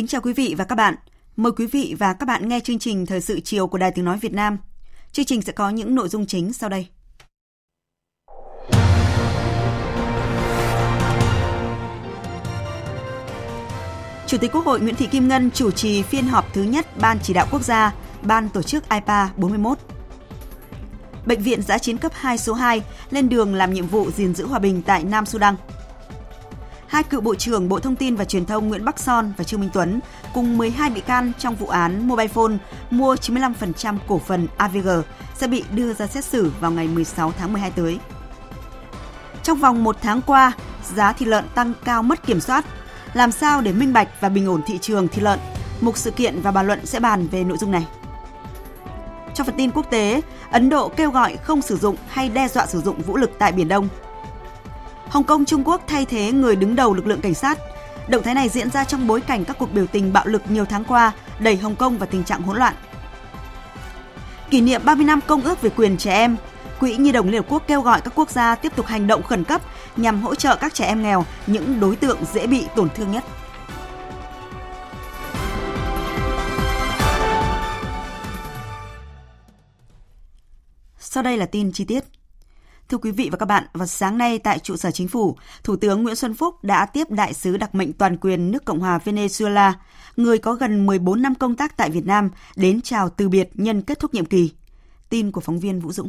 Kính chào quý vị và các bạn. Mời quý vị và các bạn nghe chương trình Thời sự chiều của Đài Tiếng Nói Việt Nam. Chương trình sẽ có những nội dung chính sau đây. Chủ tịch Quốc hội Nguyễn Thị Kim Ngân chủ trì phiên họp thứ nhất Ban Chỉ đạo Quốc gia, Ban tổ chức IPA 41. Bệnh viện giã chiến cấp 2 số 2 lên đường làm nhiệm vụ gìn giữ hòa bình tại Nam Sudan hai cựu Bộ trưởng Bộ Thông tin và Truyền thông Nguyễn Bắc Son và Trương Minh Tuấn cùng 12 bị can trong vụ án Mobile Phone mua 95% cổ phần AVG sẽ bị đưa ra xét xử vào ngày 16 tháng 12 tới. Trong vòng một tháng qua, giá thịt lợn tăng cao mất kiểm soát. Làm sao để minh bạch và bình ổn thị trường thịt lợn? Mục sự kiện và bàn luận sẽ bàn về nội dung này. Trong phần tin quốc tế, Ấn Độ kêu gọi không sử dụng hay đe dọa sử dụng vũ lực tại Biển Đông – Hồng Kông Trung Quốc thay thế người đứng đầu lực lượng cảnh sát. Động thái này diễn ra trong bối cảnh các cuộc biểu tình bạo lực nhiều tháng qua đẩy Hồng Kông vào tình trạng hỗn loạn. Kỷ niệm 30 năm Công ước về quyền trẻ em, Quỹ Nhi đồng Liên Hợp Quốc kêu gọi các quốc gia tiếp tục hành động khẩn cấp nhằm hỗ trợ các trẻ em nghèo, những đối tượng dễ bị tổn thương nhất. Sau đây là tin chi tiết. Thưa quý vị và các bạn, vào sáng nay tại trụ sở chính phủ, Thủ tướng Nguyễn Xuân Phúc đã tiếp đại sứ đặc mệnh toàn quyền nước Cộng hòa Venezuela, người có gần 14 năm công tác tại Việt Nam, đến chào từ biệt nhân kết thúc nhiệm kỳ. Tin của phóng viên Vũ Dũng.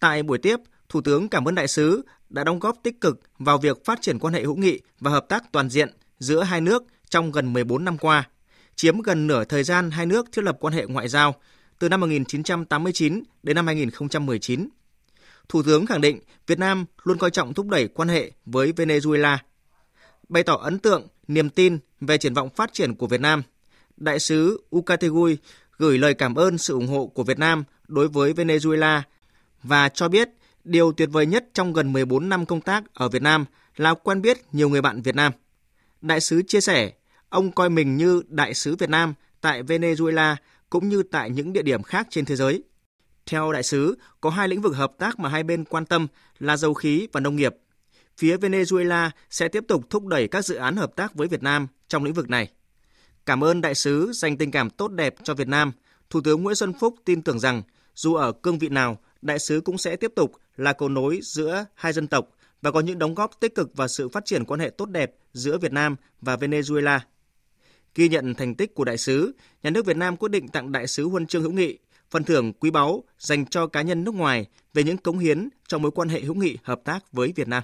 Tại buổi tiếp, Thủ tướng cảm ơn đại sứ đã đóng góp tích cực vào việc phát triển quan hệ hữu nghị và hợp tác toàn diện giữa hai nước trong gần 14 năm qua, chiếm gần nửa thời gian hai nước thiết lập quan hệ ngoại giao từ năm 1989 đến năm 2019. Thủ tướng khẳng định Việt Nam luôn coi trọng thúc đẩy quan hệ với Venezuela. Bày tỏ ấn tượng, niềm tin về triển vọng phát triển của Việt Nam, Đại sứ Ukategui gửi lời cảm ơn sự ủng hộ của Việt Nam đối với Venezuela và cho biết điều tuyệt vời nhất trong gần 14 năm công tác ở Việt Nam là quen biết nhiều người bạn Việt Nam. Đại sứ chia sẻ, ông coi mình như đại sứ Việt Nam tại Venezuela cũng như tại những địa điểm khác trên thế giới. Theo đại sứ, có hai lĩnh vực hợp tác mà hai bên quan tâm là dầu khí và nông nghiệp. Phía Venezuela sẽ tiếp tục thúc đẩy các dự án hợp tác với Việt Nam trong lĩnh vực này. Cảm ơn đại sứ dành tình cảm tốt đẹp cho Việt Nam. Thủ tướng Nguyễn Xuân Phúc tin tưởng rằng dù ở cương vị nào, đại sứ cũng sẽ tiếp tục là cầu nối giữa hai dân tộc và có những đóng góp tích cực vào sự phát triển quan hệ tốt đẹp giữa Việt Nam và Venezuela. Ghi nhận thành tích của đại sứ, nhà nước Việt Nam quyết định tặng đại sứ huân chương hữu nghị phần thưởng quý báu dành cho cá nhân nước ngoài về những cống hiến trong mối quan hệ hữu nghị hợp tác với Việt Nam.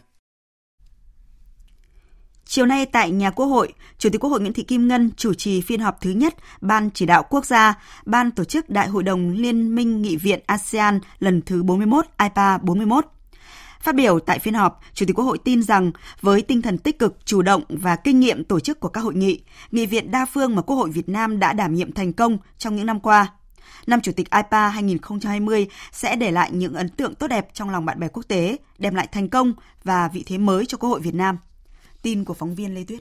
Chiều nay tại nhà Quốc hội, Chủ tịch Quốc hội Nguyễn Thị Kim Ngân chủ trì phiên họp thứ nhất Ban Chỉ đạo Quốc gia, Ban tổ chức Đại hội đồng Liên minh Nghị viện ASEAN lần thứ 41, IPA 41. Phát biểu tại phiên họp, Chủ tịch Quốc hội tin rằng với tinh thần tích cực, chủ động và kinh nghiệm tổ chức của các hội nghị, nghị viện đa phương mà Quốc hội Việt Nam đã đảm nhiệm thành công trong những năm qua năm Chủ tịch IPA 2020 sẽ để lại những ấn tượng tốt đẹp trong lòng bạn bè quốc tế, đem lại thành công và vị thế mới cho Quốc hội Việt Nam. Tin của phóng viên Lê Tuyết.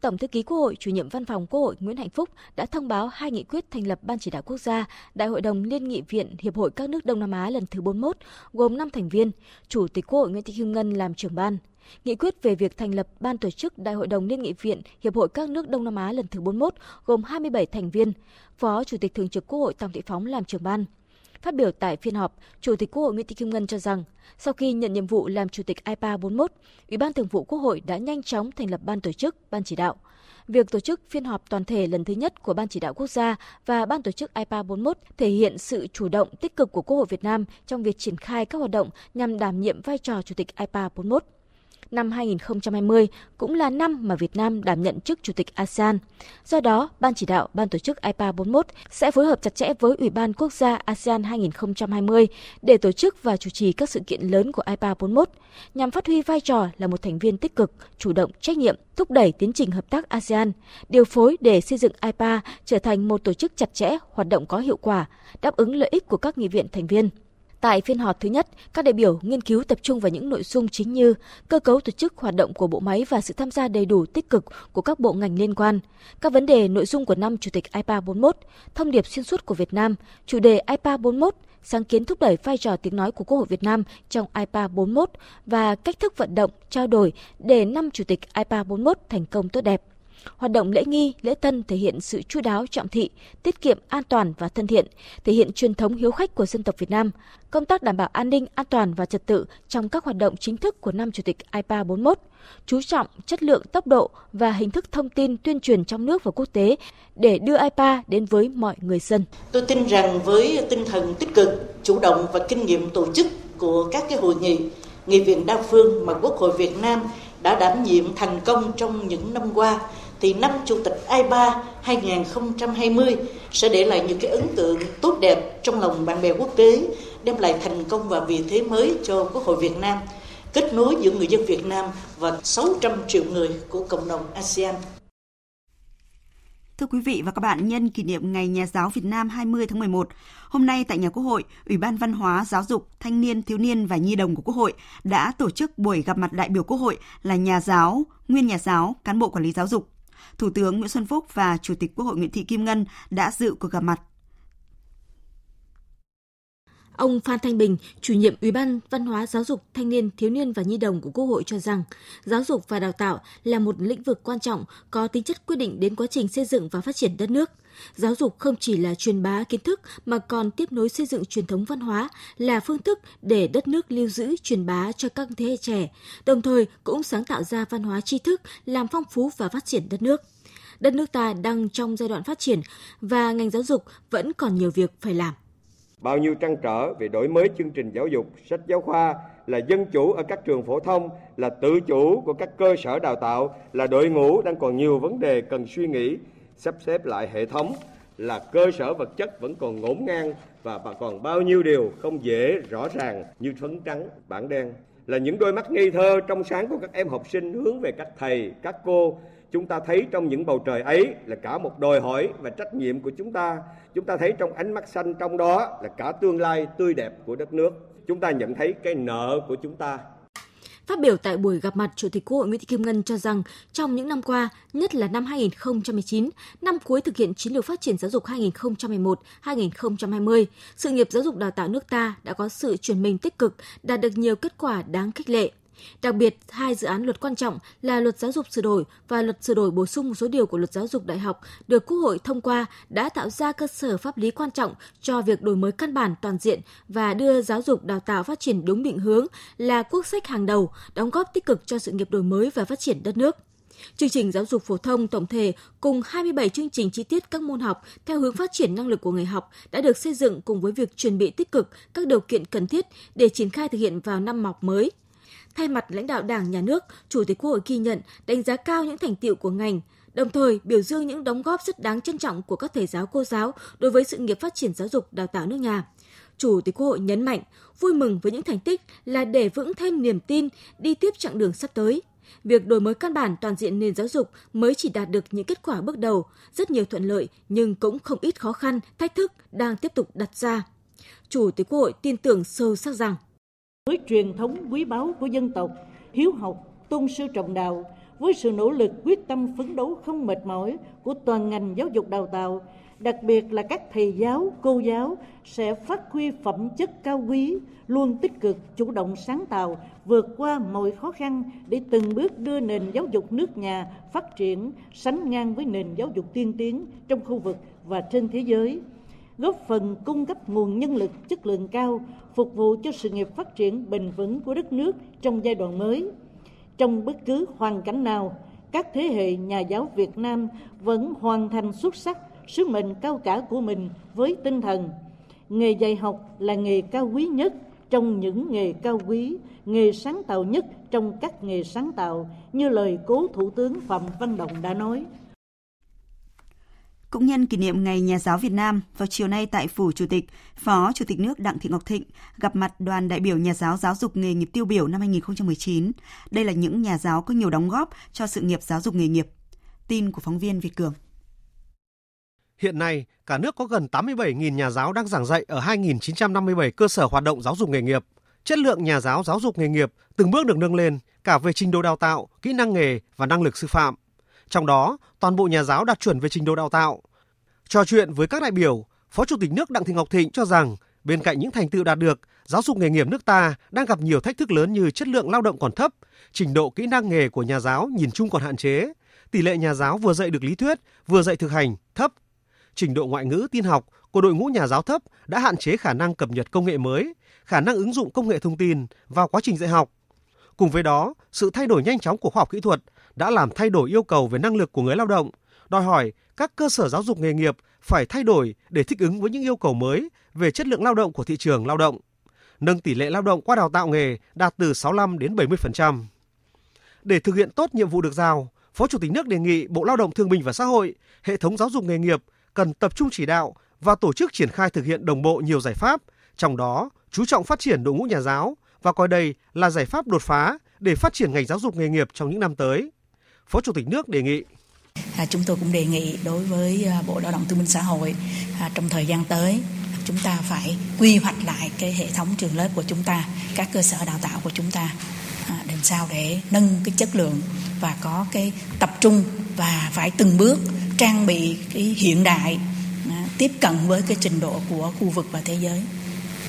Tổng thư ký Quốc hội, chủ nhiệm văn phòng Quốc hội Nguyễn Hạnh Phúc đã thông báo hai nghị quyết thành lập Ban chỉ đạo quốc gia, Đại hội đồng Liên nghị viện Hiệp hội các nước Đông Nam Á lần thứ 41, gồm 5 thành viên, Chủ tịch Quốc hội Nguyễn Thị Kim Ngân làm trưởng ban. Nghị quyết về việc thành lập Ban tổ chức Đại hội đồng Liên nghị viện Hiệp hội các nước Đông Nam Á lần thứ 41 gồm 27 thành viên, Phó Chủ tịch Thường trực Quốc hội Tòng Thị Phóng làm trưởng ban. Phát biểu tại phiên họp, Chủ tịch Quốc hội Nguyễn Thị Kim Ngân cho rằng, sau khi nhận nhiệm vụ làm Chủ tịch IPA 41, Ủy ban Thường vụ Quốc hội đã nhanh chóng thành lập ban tổ chức, ban chỉ đạo. Việc tổ chức phiên họp toàn thể lần thứ nhất của Ban chỉ đạo quốc gia và Ban tổ chức IPA 41 thể hiện sự chủ động tích cực của Quốc hội Việt Nam trong việc triển khai các hoạt động nhằm đảm nhiệm vai trò Chủ tịch IPA 41 năm 2020 cũng là năm mà Việt Nam đảm nhận chức Chủ tịch ASEAN. Do đó, Ban chỉ đạo, Ban tổ chức IPA 41 sẽ phối hợp chặt chẽ với Ủy ban Quốc gia ASEAN 2020 để tổ chức và chủ trì các sự kiện lớn của IPA 41 nhằm phát huy vai trò là một thành viên tích cực, chủ động, trách nhiệm, thúc đẩy tiến trình hợp tác ASEAN, điều phối để xây dựng IPA trở thành một tổ chức chặt chẽ, hoạt động có hiệu quả, đáp ứng lợi ích của các nghị viện thành viên. Tại phiên họp thứ nhất, các đại biểu nghiên cứu tập trung vào những nội dung chính như cơ cấu tổ chức hoạt động của bộ máy và sự tham gia đầy đủ tích cực của các bộ ngành liên quan, các vấn đề nội dung của năm Chủ tịch IPA 41, thông điệp xuyên suốt của Việt Nam, chủ đề IPA 41, sáng kiến thúc đẩy vai trò tiếng nói của Quốc hội Việt Nam trong IPA 41 và cách thức vận động, trao đổi để năm Chủ tịch IPA 41 thành công tốt đẹp. Hoạt động lễ nghi, lễ tân thể hiện sự chu đáo trọng thị, tiết kiệm, an toàn và thân thiện, thể hiện truyền thống hiếu khách của dân tộc Việt Nam. Công tác đảm bảo an ninh, an toàn và trật tự trong các hoạt động chính thức của năm Chủ tịch IPA 41, chú trọng chất lượng, tốc độ và hình thức thông tin tuyên truyền trong nước và quốc tế để đưa IPA đến với mọi người dân. Tôi tin rằng với tinh thần tích cực, chủ động và kinh nghiệm tổ chức của các cái hội nghị, nghị viện đa phương mà Quốc hội Việt Nam đã đảm nhiệm thành công trong những năm qua thì năm Chủ tịch IPA 2020 sẽ để lại những cái ấn tượng tốt đẹp trong lòng bạn bè quốc tế, đem lại thành công và vị thế mới cho Quốc hội Việt Nam, kết nối giữa người dân Việt Nam và 600 triệu người của cộng đồng ASEAN. Thưa quý vị và các bạn, nhân kỷ niệm Ngày Nhà giáo Việt Nam 20 tháng 11, hôm nay tại nhà Quốc hội, Ủy ban Văn hóa, Giáo dục, Thanh niên, Thiếu niên và Nhi đồng của Quốc hội đã tổ chức buổi gặp mặt đại biểu Quốc hội là nhà giáo, nguyên nhà giáo, cán bộ quản lý giáo dục, Thủ tướng Nguyễn Xuân Phúc và Chủ tịch Quốc hội Nguyễn Thị Kim Ngân đã dự cuộc gặp mặt. Ông Phan Thanh Bình, chủ nhiệm Ủy ban Văn hóa Giáo dục, Thanh niên, Thiếu niên và Nhi đồng của Quốc hội cho rằng, giáo dục và đào tạo là một lĩnh vực quan trọng có tính chất quyết định đến quá trình xây dựng và phát triển đất nước. Giáo dục không chỉ là truyền bá kiến thức mà còn tiếp nối xây dựng truyền thống văn hóa, là phương thức để đất nước lưu giữ truyền bá cho các thế hệ trẻ, đồng thời cũng sáng tạo ra văn hóa tri thức làm phong phú và phát triển đất nước. Đất nước ta đang trong giai đoạn phát triển và ngành giáo dục vẫn còn nhiều việc phải làm bao nhiêu trăn trở về đổi mới chương trình giáo dục, sách giáo khoa, là dân chủ ở các trường phổ thông, là tự chủ của các cơ sở đào tạo, là đội ngũ đang còn nhiều vấn đề cần suy nghĩ, sắp xếp lại hệ thống, là cơ sở vật chất vẫn còn ngổn ngang và còn bao nhiêu điều không dễ rõ ràng như phấn trắng, bảng đen. Là những đôi mắt ngây thơ trong sáng của các em học sinh hướng về các thầy, các cô chúng ta thấy trong những bầu trời ấy là cả một đòi hỏi và trách nhiệm của chúng ta. Chúng ta thấy trong ánh mắt xanh trong đó là cả tương lai tươi đẹp của đất nước. Chúng ta nhận thấy cái nợ của chúng ta. Phát biểu tại buổi gặp mặt, Chủ tịch Quốc hội Nguyễn Thị Kim Ngân cho rằng trong những năm qua, nhất là năm 2019, năm cuối thực hiện chiến lược phát triển giáo dục 2011-2020, sự nghiệp giáo dục đào tạo nước ta đã có sự chuyển mình tích cực, đạt được nhiều kết quả đáng khích lệ. Đặc biệt, hai dự án luật quan trọng là luật giáo dục sửa đổi và luật sửa đổi bổ sung một số điều của luật giáo dục đại học được Quốc hội thông qua đã tạo ra cơ sở pháp lý quan trọng cho việc đổi mới căn bản toàn diện và đưa giáo dục đào tạo phát triển đúng định hướng là quốc sách hàng đầu, đóng góp tích cực cho sự nghiệp đổi mới và phát triển đất nước. Chương trình giáo dục phổ thông tổng thể cùng 27 chương trình chi tiết các môn học theo hướng phát triển năng lực của người học đã được xây dựng cùng với việc chuẩn bị tích cực các điều kiện cần thiết để triển khai thực hiện vào năm học mới Thay mặt lãnh đạo Đảng, Nhà nước, Chủ tịch Quốc hội ghi nhận, đánh giá cao những thành tiệu của ngành, đồng thời biểu dương những đóng góp rất đáng trân trọng của các thầy giáo cô giáo đối với sự nghiệp phát triển giáo dục đào tạo nước nhà. Chủ tịch Quốc hội nhấn mạnh, vui mừng với những thành tích là để vững thêm niềm tin đi tiếp chặng đường sắp tới. Việc đổi mới căn bản toàn diện nền giáo dục mới chỉ đạt được những kết quả bước đầu, rất nhiều thuận lợi nhưng cũng không ít khó khăn, thách thức đang tiếp tục đặt ra. Chủ tịch Quốc hội tin tưởng sâu sắc rằng với truyền thống quý báu của dân tộc, hiếu học, tôn sư trọng đạo, với sự nỗ lực quyết tâm phấn đấu không mệt mỏi của toàn ngành giáo dục đào tạo, đặc biệt là các thầy giáo, cô giáo sẽ phát huy phẩm chất cao quý, luôn tích cực, chủ động sáng tạo, vượt qua mọi khó khăn để từng bước đưa nền giáo dục nước nhà phát triển sánh ngang với nền giáo dục tiên tiến trong khu vực và trên thế giới góp phần cung cấp nguồn nhân lực chất lượng cao phục vụ cho sự nghiệp phát triển bền vững của đất nước trong giai đoạn mới. Trong bất cứ hoàn cảnh nào, các thế hệ nhà giáo Việt Nam vẫn hoàn thành xuất sắc sứ mệnh cao cả của mình với tinh thần nghề dạy học là nghề cao quý nhất trong những nghề cao quý, nghề sáng tạo nhất trong các nghề sáng tạo như lời cố Thủ tướng Phạm Văn Đồng đã nói. Cũng nhân kỷ niệm Ngày Nhà giáo Việt Nam, vào chiều nay tại Phủ Chủ tịch, Phó Chủ tịch nước Đặng Thị Ngọc Thịnh gặp mặt đoàn đại biểu nhà giáo giáo dục nghề nghiệp tiêu biểu năm 2019. Đây là những nhà giáo có nhiều đóng góp cho sự nghiệp giáo dục nghề nghiệp. Tin của phóng viên Việt Cường. Hiện nay, cả nước có gần 87.000 nhà giáo đang giảng dạy ở 2.957 cơ sở hoạt động giáo dục nghề nghiệp. Chất lượng nhà giáo giáo dục nghề nghiệp từng bước được nâng lên cả về trình độ đào tạo, kỹ năng nghề và năng lực sư phạm. Trong đó, toàn bộ nhà giáo đạt chuẩn về trình độ đào tạo. Trò chuyện với các đại biểu, Phó Chủ tịch nước Đặng Thị Ngọc Thịnh cho rằng bên cạnh những thành tựu đạt được, giáo dục nghề nghiệp nước ta đang gặp nhiều thách thức lớn như chất lượng lao động còn thấp, trình độ kỹ năng nghề của nhà giáo nhìn chung còn hạn chế, tỷ lệ nhà giáo vừa dạy được lý thuyết, vừa dạy thực hành thấp trình độ ngoại ngữ tin học của đội ngũ nhà giáo thấp đã hạn chế khả năng cập nhật công nghệ mới, khả năng ứng dụng công nghệ thông tin vào quá trình dạy học. Cùng với đó, sự thay đổi nhanh chóng của khoa học kỹ thuật đã làm thay đổi yêu cầu về năng lực của người lao động, đòi hỏi các cơ sở giáo dục nghề nghiệp phải thay đổi để thích ứng với những yêu cầu mới về chất lượng lao động của thị trường lao động. Nâng tỷ lệ lao động qua đào tạo nghề đạt từ 65 đến 70%. Để thực hiện tốt nhiệm vụ được giao, Phó Chủ tịch nước đề nghị Bộ Lao động Thương binh và Xã hội, hệ thống giáo dục nghề nghiệp cần tập trung chỉ đạo và tổ chức triển khai thực hiện đồng bộ nhiều giải pháp, trong đó chú trọng phát triển đội ngũ nhà giáo và coi đây là giải pháp đột phá để phát triển ngành giáo dục nghề nghiệp trong những năm tới. Phó Chủ tịch nước đề nghị. À, chúng tôi cũng đề nghị đối với à, Bộ Lao động Thương binh Xã hội à, trong thời gian tới chúng ta phải quy hoạch lại cái hệ thống trường lớp của chúng ta, các cơ sở đào tạo của chúng ta à, làm sao để nâng cái chất lượng và có cái tập trung và phải từng bước trang bị cái hiện đại à, tiếp cận với cái trình độ của khu vực và thế giới.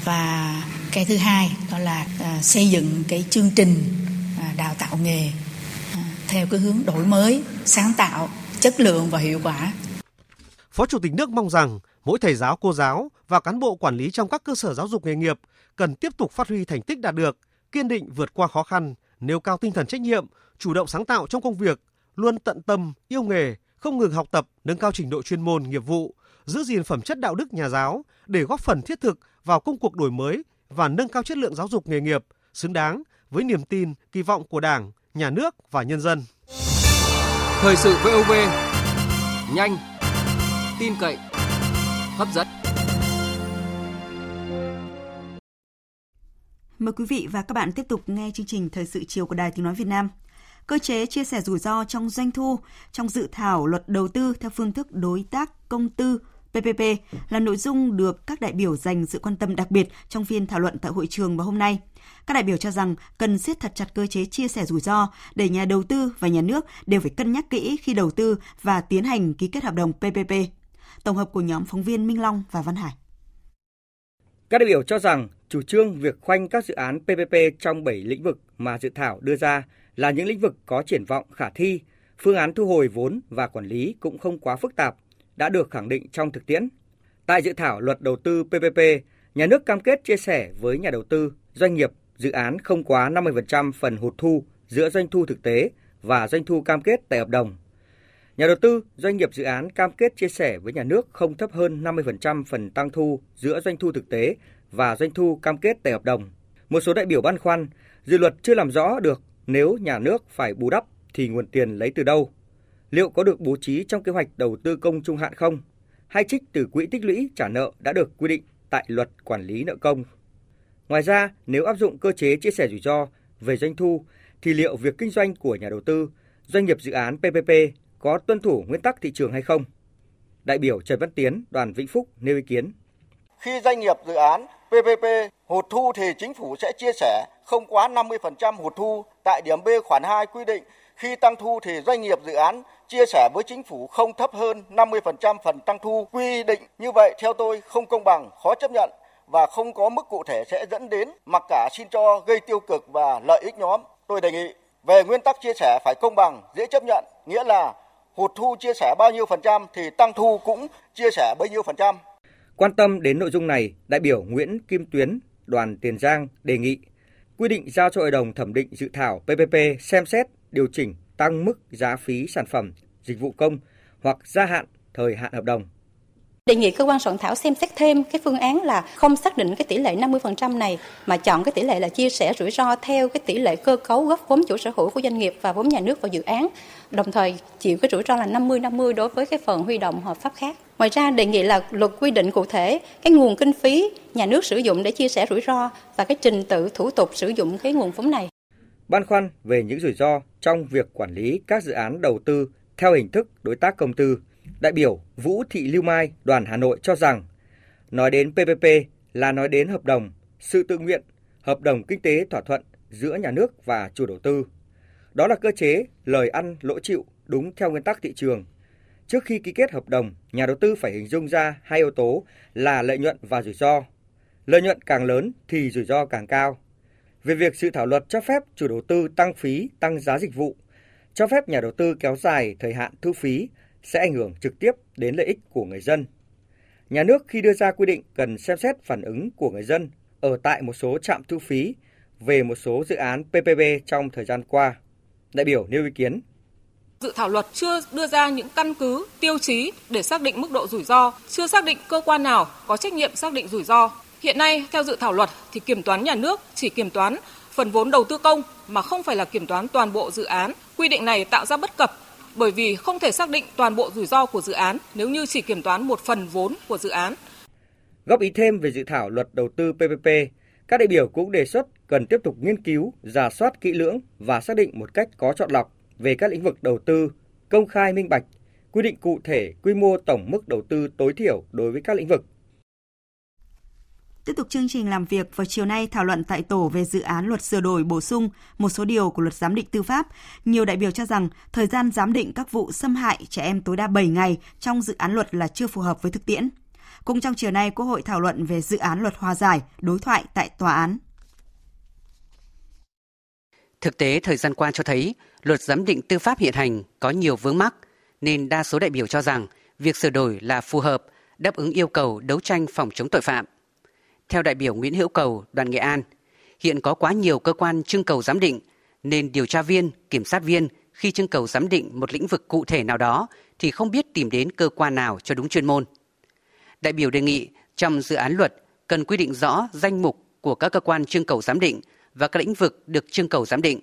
Và cái thứ hai đó là à, xây dựng cái chương trình à, đào tạo nghề theo cái hướng đổi mới sáng tạo chất lượng và hiệu quả. Phó Chủ tịch nước mong rằng mỗi thầy giáo, cô giáo và cán bộ quản lý trong các cơ sở giáo dục nghề nghiệp cần tiếp tục phát huy thành tích đạt được, kiên định vượt qua khó khăn, nêu cao tinh thần trách nhiệm, chủ động sáng tạo trong công việc, luôn tận tâm, yêu nghề, không ngừng học tập, nâng cao trình độ chuyên môn, nghiệp vụ, giữ gìn phẩm chất đạo đức nhà giáo để góp phần thiết thực vào công cuộc đổi mới và nâng cao chất lượng giáo dục nghề nghiệp, xứng đáng với niềm tin, kỳ vọng của Đảng, Nhà nước và nhân dân. Thời sự VOV, nhanh, tin cậy, hấp dẫn. Mời quý vị và các bạn tiếp tục nghe chương trình Thời sự chiều của Đài Tiếng Nói Việt Nam cơ chế chia sẻ rủi ro trong doanh thu trong dự thảo luật đầu tư theo phương thức đối tác công tư PPP là nội dung được các đại biểu dành sự quan tâm đặc biệt trong phiên thảo luận tại hội trường vào hôm nay. Các đại biểu cho rằng cần siết thật chặt cơ chế chia sẻ rủi ro để nhà đầu tư và nhà nước đều phải cân nhắc kỹ khi đầu tư và tiến hành ký kết hợp đồng PPP. Tổng hợp của nhóm phóng viên Minh Long và Văn Hải. Các đại biểu cho rằng chủ trương việc khoanh các dự án PPP trong 7 lĩnh vực mà dự thảo đưa ra là những lĩnh vực có triển vọng khả thi, phương án thu hồi vốn và quản lý cũng không quá phức tạp, đã được khẳng định trong thực tiễn. Tại dự thảo luật đầu tư PPP, nhà nước cam kết chia sẻ với nhà đầu tư, doanh nghiệp dự án không quá 50% phần hụt thu giữa doanh thu thực tế và doanh thu cam kết tại hợp đồng. Nhà đầu tư, doanh nghiệp dự án cam kết chia sẻ với nhà nước không thấp hơn 50% phần tăng thu giữa doanh thu thực tế và doanh thu cam kết tại hợp đồng. Một số đại biểu băn khoăn, dự luật chưa làm rõ được nếu nhà nước phải bù đắp thì nguồn tiền lấy từ đâu? Liệu có được bố trí trong kế hoạch đầu tư công trung hạn không? Hay trích từ quỹ tích lũy trả nợ đã được quy định tại luật quản lý nợ công? Ngoài ra, nếu áp dụng cơ chế chia sẻ rủi ro về doanh thu thì liệu việc kinh doanh của nhà đầu tư, doanh nghiệp dự án PPP có tuân thủ nguyên tắc thị trường hay không? Đại biểu Trần Văn Tiến, đoàn Vĩnh Phúc nêu ý kiến. Khi doanh nghiệp dự án PPP hụt thu thì chính phủ sẽ chia sẻ không quá 50% hụt thu tại điểm B khoản 2 quy định khi tăng thu thì doanh nghiệp dự án chia sẻ với chính phủ không thấp hơn 50% phần tăng thu quy định như vậy theo tôi không công bằng, khó chấp nhận và không có mức cụ thể sẽ dẫn đến mặc cả xin cho gây tiêu cực và lợi ích nhóm. Tôi đề nghị về nguyên tắc chia sẻ phải công bằng, dễ chấp nhận, nghĩa là hụt thu chia sẻ bao nhiêu phần trăm thì tăng thu cũng chia sẻ bấy nhiêu phần trăm. Quan tâm đến nội dung này, đại biểu Nguyễn Kim Tuyến, đoàn Tiền Giang đề nghị quy định giao cho Hội đồng thẩm định dự thảo PPP xem xét điều chỉnh tăng mức giá phí sản phẩm, dịch vụ công hoặc gia hạn thời hạn hợp đồng. Đề nghị cơ quan soạn thảo xem xét thêm cái phương án là không xác định cái tỷ lệ 50% này mà chọn cái tỷ lệ là chia sẻ rủi ro theo cái tỷ lệ cơ cấu góp vốn chủ sở hữu của doanh nghiệp và vốn nhà nước vào dự án, đồng thời chịu cái rủi ro là 50-50 đối với cái phần huy động hợp pháp khác. Ngoài ra đề nghị là luật quy định cụ thể cái nguồn kinh phí nhà nước sử dụng để chia sẻ rủi ro và cái trình tự thủ tục sử dụng cái nguồn vốn này. Băn khoăn về những rủi ro trong việc quản lý các dự án đầu tư theo hình thức đối tác công tư, đại biểu Vũ Thị Lưu Mai, đoàn Hà Nội cho rằng nói đến PPP là nói đến hợp đồng, sự tự nguyện, hợp đồng kinh tế thỏa thuận giữa nhà nước và chủ đầu tư. Đó là cơ chế lời ăn lỗ chịu đúng theo nguyên tắc thị trường. Trước khi ký kết hợp đồng, nhà đầu tư phải hình dung ra hai yếu tố là lợi nhuận và rủi ro. Lợi nhuận càng lớn thì rủi ro càng cao. Về việc dự thảo luật cho phép chủ đầu tư tăng phí, tăng giá dịch vụ, cho phép nhà đầu tư kéo dài thời hạn thu phí sẽ ảnh hưởng trực tiếp đến lợi ích của người dân. Nhà nước khi đưa ra quy định cần xem xét phản ứng của người dân ở tại một số trạm thu phí về một số dự án PPP trong thời gian qua. Đại biểu nêu ý kiến dự thảo luật chưa đưa ra những căn cứ, tiêu chí để xác định mức độ rủi ro, chưa xác định cơ quan nào có trách nhiệm xác định rủi ro. Hiện nay, theo dự thảo luật thì kiểm toán nhà nước chỉ kiểm toán phần vốn đầu tư công mà không phải là kiểm toán toàn bộ dự án. Quy định này tạo ra bất cập bởi vì không thể xác định toàn bộ rủi ro của dự án nếu như chỉ kiểm toán một phần vốn của dự án. Góp ý thêm về dự thảo luật đầu tư PPP, các đại biểu cũng đề xuất cần tiếp tục nghiên cứu, giả soát kỹ lưỡng và xác định một cách có chọn lọc về các lĩnh vực đầu tư, công khai minh bạch, quy định cụ thể quy mô tổng mức đầu tư tối thiểu đối với các lĩnh vực. Tiếp tục chương trình làm việc vào chiều nay thảo luận tại tổ về dự án luật sửa đổi bổ sung một số điều của luật giám định tư pháp. Nhiều đại biểu cho rằng thời gian giám định các vụ xâm hại trẻ em tối đa 7 ngày trong dự án luật là chưa phù hợp với thực tiễn. Cũng trong chiều nay, Quốc hội thảo luận về dự án luật hòa giải, đối thoại tại tòa án. Thực tế thời gian qua cho thấy, luật giám định tư pháp hiện hành có nhiều vướng mắc, nên đa số đại biểu cho rằng việc sửa đổi là phù hợp, đáp ứng yêu cầu đấu tranh phòng chống tội phạm. Theo đại biểu Nguyễn Hữu Cầu, đoàn Nghệ An, hiện có quá nhiều cơ quan trưng cầu giám định, nên điều tra viên, kiểm sát viên khi trưng cầu giám định một lĩnh vực cụ thể nào đó thì không biết tìm đến cơ quan nào cho đúng chuyên môn. Đại biểu đề nghị trong dự án luật cần quy định rõ danh mục của các cơ quan trưng cầu giám định và các lĩnh vực được trưng cầu giám định.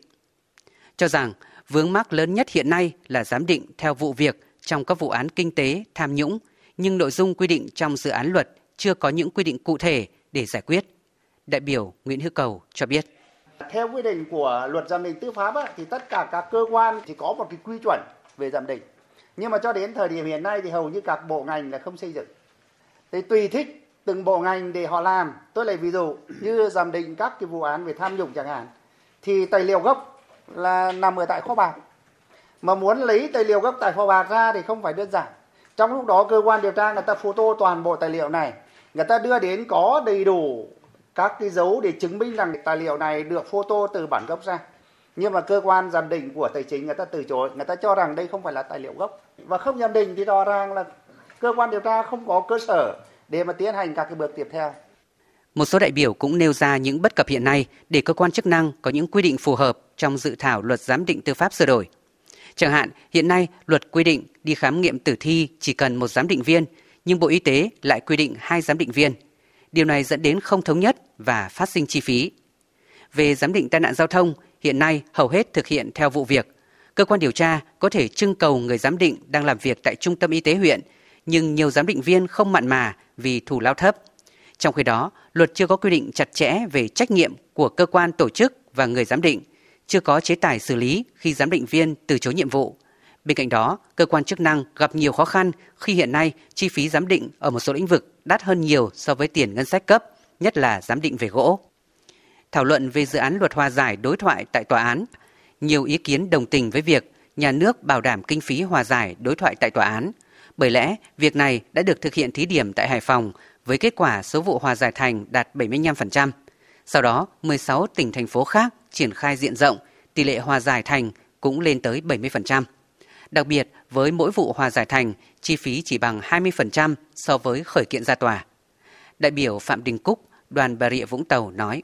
Cho rằng vướng mắc lớn nhất hiện nay là giám định theo vụ việc trong các vụ án kinh tế, tham nhũng, nhưng nội dung quy định trong dự án luật chưa có những quy định cụ thể để giải quyết. Đại biểu Nguyễn Hữu Cầu cho biết. Theo quy định của luật giám định tư pháp thì tất cả các cơ quan chỉ có một cái quy chuẩn về giám định. Nhưng mà cho đến thời điểm hiện nay thì hầu như các bộ ngành là không xây dựng. Thì tùy thích từng bộ ngành để họ làm. Tôi lấy ví dụ như giám định các cái vụ án về tham nhũng chẳng hạn. Thì tài liệu gốc là nằm ở tại kho bạc. Mà muốn lấy tài liệu gốc tại kho bạc ra thì không phải đơn giản. Trong lúc đó cơ quan điều tra người ta photo toàn bộ tài liệu này người ta đưa đến có đầy đủ các cái dấu để chứng minh rằng tài liệu này được photo từ bản gốc ra. Nhưng mà cơ quan giám định của tài chính người ta từ chối. Người ta cho rằng đây không phải là tài liệu gốc. Và không giám định thì rõ ràng là cơ quan điều tra không có cơ sở để mà tiến hành các cái bước tiếp theo. Một số đại biểu cũng nêu ra những bất cập hiện nay để cơ quan chức năng có những quy định phù hợp trong dự thảo luật giám định tư pháp sửa đổi. Chẳng hạn, hiện nay luật quy định đi khám nghiệm tử thi chỉ cần một giám định viên, nhưng Bộ Y tế lại quy định hai giám định viên. Điều này dẫn đến không thống nhất và phát sinh chi phí. Về giám định tai nạn giao thông, hiện nay hầu hết thực hiện theo vụ việc. Cơ quan điều tra có thể trưng cầu người giám định đang làm việc tại trung tâm y tế huyện, nhưng nhiều giám định viên không mặn mà vì thù lao thấp. Trong khi đó, luật chưa có quy định chặt chẽ về trách nhiệm của cơ quan tổ chức và người giám định, chưa có chế tài xử lý khi giám định viên từ chối nhiệm vụ. Bên cạnh đó, cơ quan chức năng gặp nhiều khó khăn khi hiện nay chi phí giám định ở một số lĩnh vực đắt hơn nhiều so với tiền ngân sách cấp, nhất là giám định về gỗ. Thảo luận về dự án luật hòa giải đối thoại tại tòa án, nhiều ý kiến đồng tình với việc nhà nước bảo đảm kinh phí hòa giải đối thoại tại tòa án. Bởi lẽ, việc này đã được thực hiện thí điểm tại Hải Phòng với kết quả số vụ hòa giải thành đạt 75%. Sau đó, 16 tỉnh thành phố khác triển khai diện rộng, tỷ lệ hòa giải thành cũng lên tới 70%. Đặc biệt, với mỗi vụ hòa giải thành, chi phí chỉ bằng 20% so với khởi kiện ra tòa. Đại biểu Phạm Đình Cúc, đoàn Bà Rịa Vũng Tàu nói.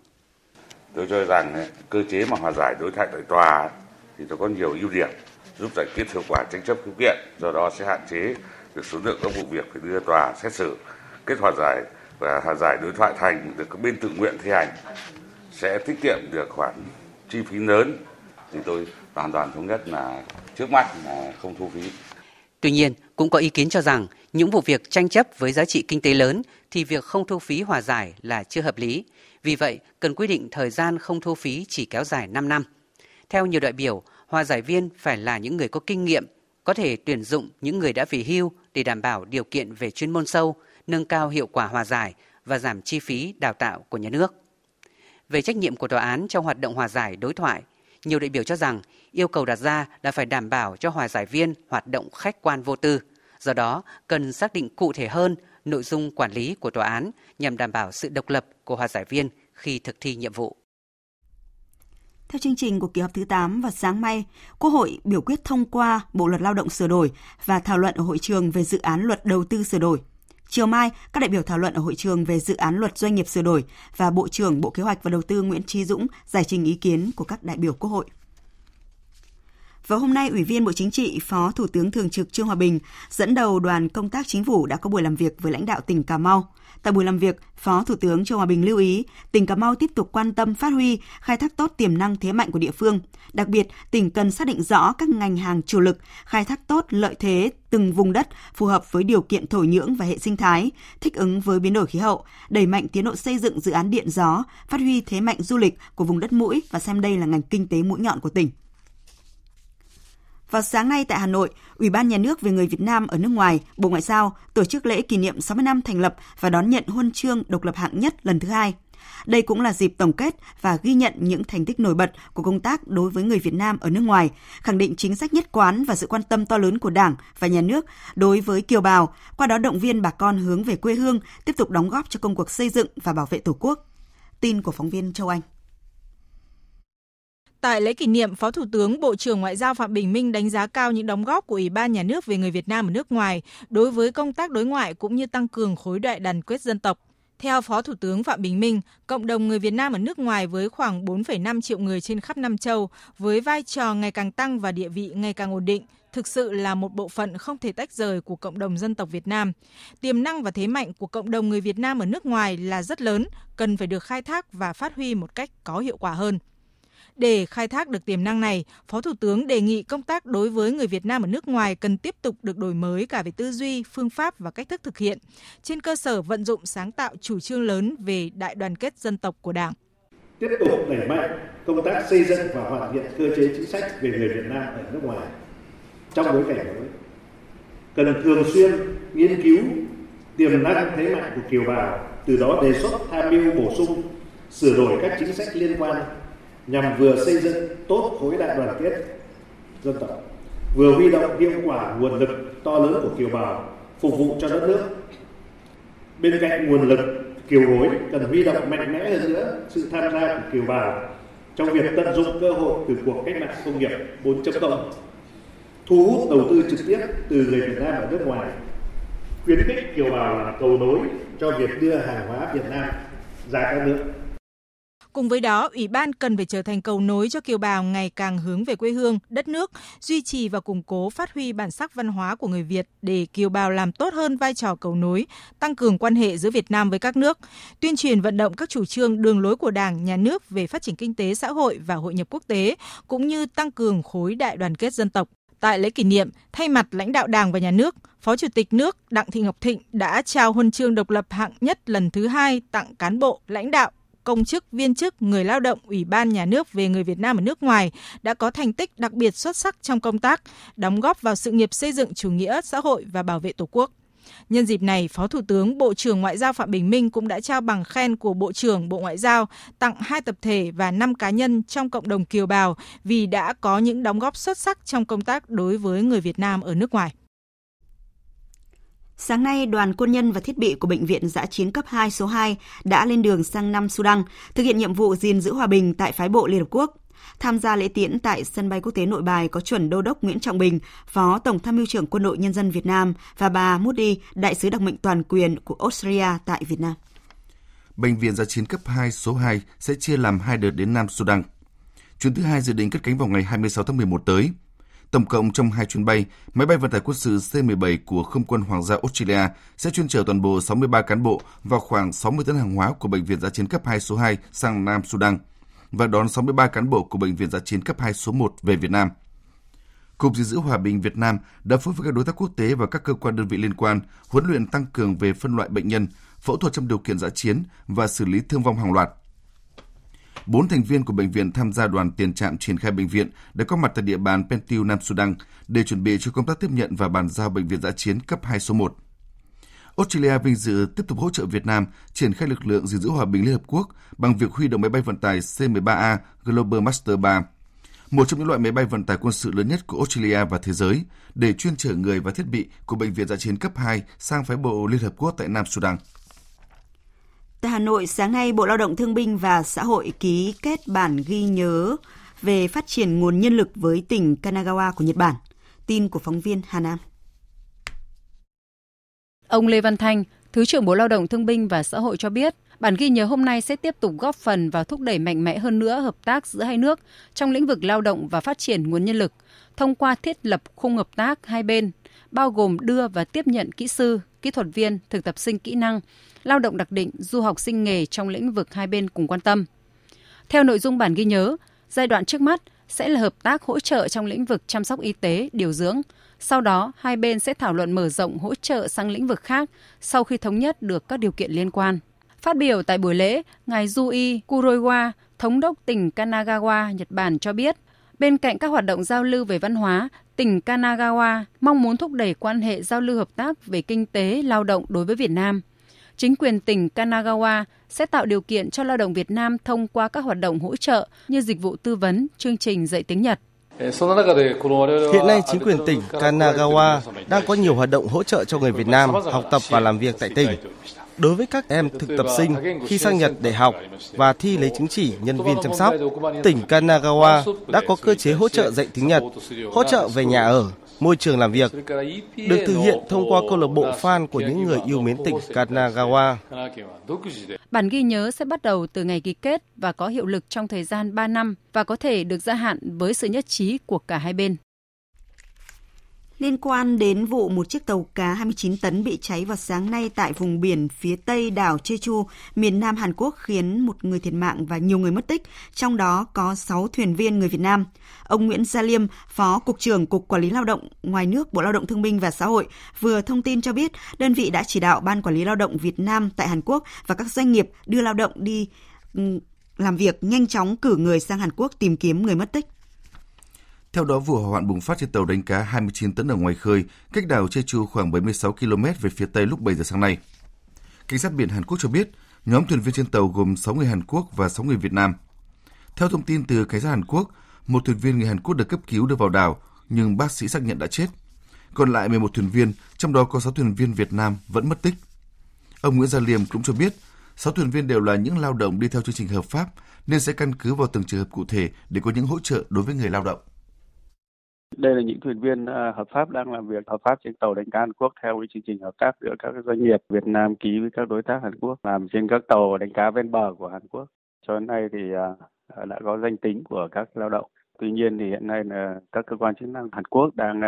Tôi cho rằng ờ, cơ chế mà hòa giải đối thoại tại tòa thì nó có nhiều ưu điểm giúp giải quyết hiệu quả tranh chấp khiếu kiện, do đó sẽ hạn chế được số lượng các vụ việc phải đưa tòa xét xử. Kết hòa giải và hòa giải đối thoại thành được các bên tự nguyện thi hành sẽ tiết kiệm được khoản chi phí lớn thì tôi hoàn toàn thống nhất là trước mắt là không thu phí. Tuy nhiên, cũng có ý kiến cho rằng những vụ việc tranh chấp với giá trị kinh tế lớn thì việc không thu phí hòa giải là chưa hợp lý. Vì vậy, cần quy định thời gian không thu phí chỉ kéo dài 5 năm. Theo nhiều đại biểu, hòa giải viên phải là những người có kinh nghiệm, có thể tuyển dụng những người đã về hưu để đảm bảo điều kiện về chuyên môn sâu, nâng cao hiệu quả hòa giải và giảm chi phí đào tạo của nhà nước. Về trách nhiệm của tòa án trong hoạt động hòa giải đối thoại, nhiều đại biểu cho rằng yêu cầu đặt ra là phải đảm bảo cho hòa giải viên hoạt động khách quan vô tư. Do đó, cần xác định cụ thể hơn nội dung quản lý của tòa án nhằm đảm bảo sự độc lập của hòa giải viên khi thực thi nhiệm vụ. Theo chương trình của kỳ họp thứ 8 vào sáng nay, Quốc hội biểu quyết thông qua Bộ luật Lao động sửa đổi và thảo luận ở hội trường về dự án luật đầu tư sửa đổi. Chiều mai, các đại biểu thảo luận ở hội trường về dự án luật doanh nghiệp sửa đổi và Bộ trưởng Bộ Kế hoạch và Đầu tư Nguyễn Trí Dũng giải trình ý kiến của các đại biểu Quốc hội. Vào hôm nay, Ủy viên Bộ Chính trị, Phó Thủ tướng Thường trực Trương Hòa Bình dẫn đầu đoàn công tác chính phủ đã có buổi làm việc với lãnh đạo tỉnh Cà Mau. Tại buổi làm việc, Phó Thủ tướng Trương Hòa Bình lưu ý tỉnh Cà Mau tiếp tục quan tâm phát huy, khai thác tốt tiềm năng thế mạnh của địa phương. Đặc biệt, tỉnh cần xác định rõ các ngành hàng chủ lực, khai thác tốt lợi thế từng vùng đất phù hợp với điều kiện thổ nhưỡng và hệ sinh thái, thích ứng với biến đổi khí hậu, đẩy mạnh tiến độ xây dựng dự án điện gió, phát huy thế mạnh du lịch của vùng đất mũi và xem đây là ngành kinh tế mũi nhọn của tỉnh. Vào sáng nay tại Hà Nội, Ủy ban Nhà nước về người Việt Nam ở nước ngoài, Bộ Ngoại giao tổ chức lễ kỷ niệm 60 năm thành lập và đón nhận huân chương độc lập hạng nhất lần thứ hai. Đây cũng là dịp tổng kết và ghi nhận những thành tích nổi bật của công tác đối với người Việt Nam ở nước ngoài, khẳng định chính sách nhất quán và sự quan tâm to lớn của Đảng và Nhà nước đối với kiều bào, qua đó động viên bà con hướng về quê hương, tiếp tục đóng góp cho công cuộc xây dựng và bảo vệ Tổ quốc. Tin của phóng viên Châu Anh. Tại lễ kỷ niệm, Phó Thủ tướng Bộ trưởng Ngoại giao Phạm Bình Minh đánh giá cao những đóng góp của Ủy ban Nhà nước về người Việt Nam ở nước ngoài đối với công tác đối ngoại cũng như tăng cường khối đại đoàn kết dân tộc. Theo Phó Thủ tướng Phạm Bình Minh, cộng đồng người Việt Nam ở nước ngoài với khoảng 4,5 triệu người trên khắp năm châu, với vai trò ngày càng tăng và địa vị ngày càng ổn định, thực sự là một bộ phận không thể tách rời của cộng đồng dân tộc Việt Nam. Tiềm năng và thế mạnh của cộng đồng người Việt Nam ở nước ngoài là rất lớn, cần phải được khai thác và phát huy một cách có hiệu quả hơn. Để khai thác được tiềm năng này, Phó Thủ tướng đề nghị công tác đối với người Việt Nam ở nước ngoài cần tiếp tục được đổi mới cả về tư duy, phương pháp và cách thức thực hiện, trên cơ sở vận dụng sáng tạo chủ trương lớn về đại đoàn kết dân tộc của Đảng. Tiếp tục đẩy mạnh công tác xây dựng và hoàn thiện cơ chế chính sách về người Việt Nam ở nước ngoài trong bối cảnh mới. Cần thường xuyên nghiên cứu tiềm năng thế mạnh của kiều bào, từ đó đề xuất tham mưu bổ sung, sửa đổi các chính sách liên quan nhằm vừa xây dựng tốt khối đại đoàn kết dân tộc, vừa huy động hiệu quả nguồn lực to lớn của kiều bào phục vụ cho đất nước. Bên cạnh nguồn lực kiều hối cần huy động mạnh mẽ hơn nữa sự tham gia của kiều bào trong việc tận dụng cơ hội từ cuộc cách mạng công nghiệp 4.0, thu hút đầu tư trực tiếp từ người Việt Nam ở nước ngoài, khuyến khích kiều bào làm cầu nối cho việc đưa hàng hóa Việt Nam ra các nước. Cùng với đó, Ủy ban cần phải trở thành cầu nối cho kiều bào ngày càng hướng về quê hương, đất nước, duy trì và củng cố phát huy bản sắc văn hóa của người Việt để kiều bào làm tốt hơn vai trò cầu nối, tăng cường quan hệ giữa Việt Nam với các nước, tuyên truyền vận động các chủ trương đường lối của Đảng, Nhà nước về phát triển kinh tế xã hội và hội nhập quốc tế, cũng như tăng cường khối đại đoàn kết dân tộc. Tại lễ kỷ niệm, thay mặt lãnh đạo Đảng và Nhà nước, Phó Chủ tịch nước Đặng Thị Ngọc Thịnh đã trao huân chương độc lập hạng nhất lần thứ hai tặng cán bộ, lãnh đạo, công chức, viên chức, người lao động, Ủy ban Nhà nước về người Việt Nam ở nước ngoài đã có thành tích đặc biệt xuất sắc trong công tác, đóng góp vào sự nghiệp xây dựng chủ nghĩa xã hội và bảo vệ Tổ quốc. Nhân dịp này, Phó Thủ tướng Bộ trưởng Ngoại giao Phạm Bình Minh cũng đã trao bằng khen của Bộ trưởng Bộ Ngoại giao tặng hai tập thể và năm cá nhân trong cộng đồng kiều bào vì đã có những đóng góp xuất sắc trong công tác đối với người Việt Nam ở nước ngoài. Sáng nay, đoàn quân nhân và thiết bị của Bệnh viện Giã chiến cấp 2 số 2 đã lên đường sang Nam Sudan, thực hiện nhiệm vụ gìn giữ hòa bình tại phái bộ Liên Hợp Quốc. Tham gia lễ tiễn tại sân bay quốc tế Nội Bài có chuẩn đô đốc Nguyễn Trọng Bình, Phó Tổng tham mưu trưởng Quân đội Nhân dân Việt Nam và bà Moody, đại sứ đặc mệnh toàn quyền của Australia tại Việt Nam. Bệnh viện giã chiến cấp 2 số 2 sẽ chia làm hai đợt đến Nam Sudan. Chuyến thứ hai dự định cất cánh vào ngày 26 tháng 11 tới. Tổng cộng trong hai chuyến bay, máy bay vận tải quân sự C-17 của Không quân Hoàng gia Australia sẽ chuyên chở toàn bộ 63 cán bộ và khoảng 60 tấn hàng hóa của Bệnh viện giã chiến cấp 2 số 2 sang Nam Sudan và đón 63 cán bộ của Bệnh viện giã chiến cấp 2 số 1 về Việt Nam. Cục gìn giữ hòa bình Việt Nam đã phối với các đối tác quốc tế và các cơ quan đơn vị liên quan huấn luyện tăng cường về phân loại bệnh nhân, phẫu thuật trong điều kiện giã chiến và xử lý thương vong hàng loạt. Bốn thành viên của bệnh viện tham gia đoàn tiền trạm triển khai bệnh viện đã có mặt tại địa bàn Pentiu, Nam Sudan để chuẩn bị cho công tác tiếp nhận và bàn giao bệnh viện giã chiến cấp 2 số 1. Australia vinh dự tiếp tục hỗ trợ Việt Nam triển khai lực lượng gìn giữ hòa bình Liên Hợp Quốc bằng việc huy động máy bay vận tải C-13A Global Master 3, một trong những loại máy bay vận tải quân sự lớn nhất của Australia và thế giới, để chuyên chở người và thiết bị của Bệnh viện giã chiến cấp 2 sang phái bộ Liên Hợp Quốc tại Nam Sudan. Tại Hà Nội, sáng nay Bộ Lao động Thương binh và Xã hội ký kết bản ghi nhớ về phát triển nguồn nhân lực với tỉnh Kanagawa của Nhật Bản. Tin của phóng viên Hà Nam. Ông Lê Văn Thanh, Thứ trưởng Bộ Lao động Thương binh và Xã hội cho biết, bản ghi nhớ hôm nay sẽ tiếp tục góp phần vào thúc đẩy mạnh mẽ hơn nữa hợp tác giữa hai nước trong lĩnh vực lao động và phát triển nguồn nhân lực thông qua thiết lập khung hợp tác hai bên, bao gồm đưa và tiếp nhận kỹ sư, kỹ thuật viên, thực tập sinh kỹ năng, lao động đặc định, du học sinh nghề trong lĩnh vực hai bên cùng quan tâm. Theo nội dung bản ghi nhớ, giai đoạn trước mắt sẽ là hợp tác hỗ trợ trong lĩnh vực chăm sóc y tế, điều dưỡng. Sau đó, hai bên sẽ thảo luận mở rộng hỗ trợ sang lĩnh vực khác sau khi thống nhất được các điều kiện liên quan. Phát biểu tại buổi lễ, ngài Yui Kuroiwa, thống đốc tỉnh Kanagawa, Nhật Bản cho biết, bên cạnh các hoạt động giao lưu về văn hóa, tỉnh Kanagawa mong muốn thúc đẩy quan hệ giao lưu hợp tác về kinh tế, lao động đối với Việt Nam. Chính quyền tỉnh Kanagawa sẽ tạo điều kiện cho lao động Việt Nam thông qua các hoạt động hỗ trợ như dịch vụ tư vấn, chương trình dạy tiếng Nhật. Hiện nay, chính quyền tỉnh Kanagawa đang có nhiều hoạt động hỗ trợ cho người Việt Nam học tập và làm việc tại tỉnh. Đối với các em thực tập sinh khi sang Nhật để học và thi lấy chứng chỉ nhân viên chăm sóc, tỉnh Kanagawa đã có cơ chế hỗ trợ dạy tiếng Nhật, hỗ trợ về nhà ở, môi trường làm việc, được thực hiện thông qua câu lạc bộ fan của những người yêu mến tỉnh Kanagawa. Bản ghi nhớ sẽ bắt đầu từ ngày ký kết và có hiệu lực trong thời gian 3 năm và có thể được gia hạn với sự nhất trí của cả hai bên. Liên quan đến vụ một chiếc tàu cá 29 tấn bị cháy vào sáng nay tại vùng biển phía tây đảo Jeju, miền Nam Hàn Quốc khiến một người thiệt mạng và nhiều người mất tích, trong đó có 6 thuyền viên người Việt Nam. Ông Nguyễn Gia Liêm, Phó Cục trưởng Cục Quản lý Lao động ngoài nước Bộ Lao động Thương binh và Xã hội, vừa thông tin cho biết đơn vị đã chỉ đạo Ban Quản lý Lao động Việt Nam tại Hàn Quốc và các doanh nghiệp đưa lao động đi ừ, làm việc nhanh chóng cử người sang Hàn Quốc tìm kiếm người mất tích. Theo đó, vụ hỏa hoạn bùng phát trên tàu đánh cá 29 tấn ở ngoài khơi, cách đảo Jeju khoảng 76 km về phía tây lúc 7 giờ sáng nay. Cảnh sát biển Hàn Quốc cho biết, nhóm thuyền viên trên tàu gồm 6 người Hàn Quốc và 6 người Việt Nam. Theo thông tin từ cảnh sát Hàn Quốc, một thuyền viên người Hàn Quốc được cấp cứu đưa vào đảo, nhưng bác sĩ xác nhận đã chết. Còn lại 11 thuyền viên, trong đó có 6 thuyền viên Việt Nam vẫn mất tích. Ông Nguyễn Gia Liêm cũng cho biết, 6 thuyền viên đều là những lao động đi theo chương trình hợp pháp, nên sẽ căn cứ vào từng trường hợp cụ thể để có những hỗ trợ đối với người lao động. Đây là những thuyền viên à, hợp pháp đang làm việc hợp pháp trên tàu đánh cá Hàn Quốc theo chương trình hợp tác giữa các doanh nghiệp Việt Nam ký với các đối tác Hàn Quốc làm trên các tàu đánh cá ven bờ của Hàn Quốc. Cho đến nay thì à, à, đã có danh tính của các lao động. Tuy nhiên thì hiện nay là các cơ quan chức năng Hàn Quốc đang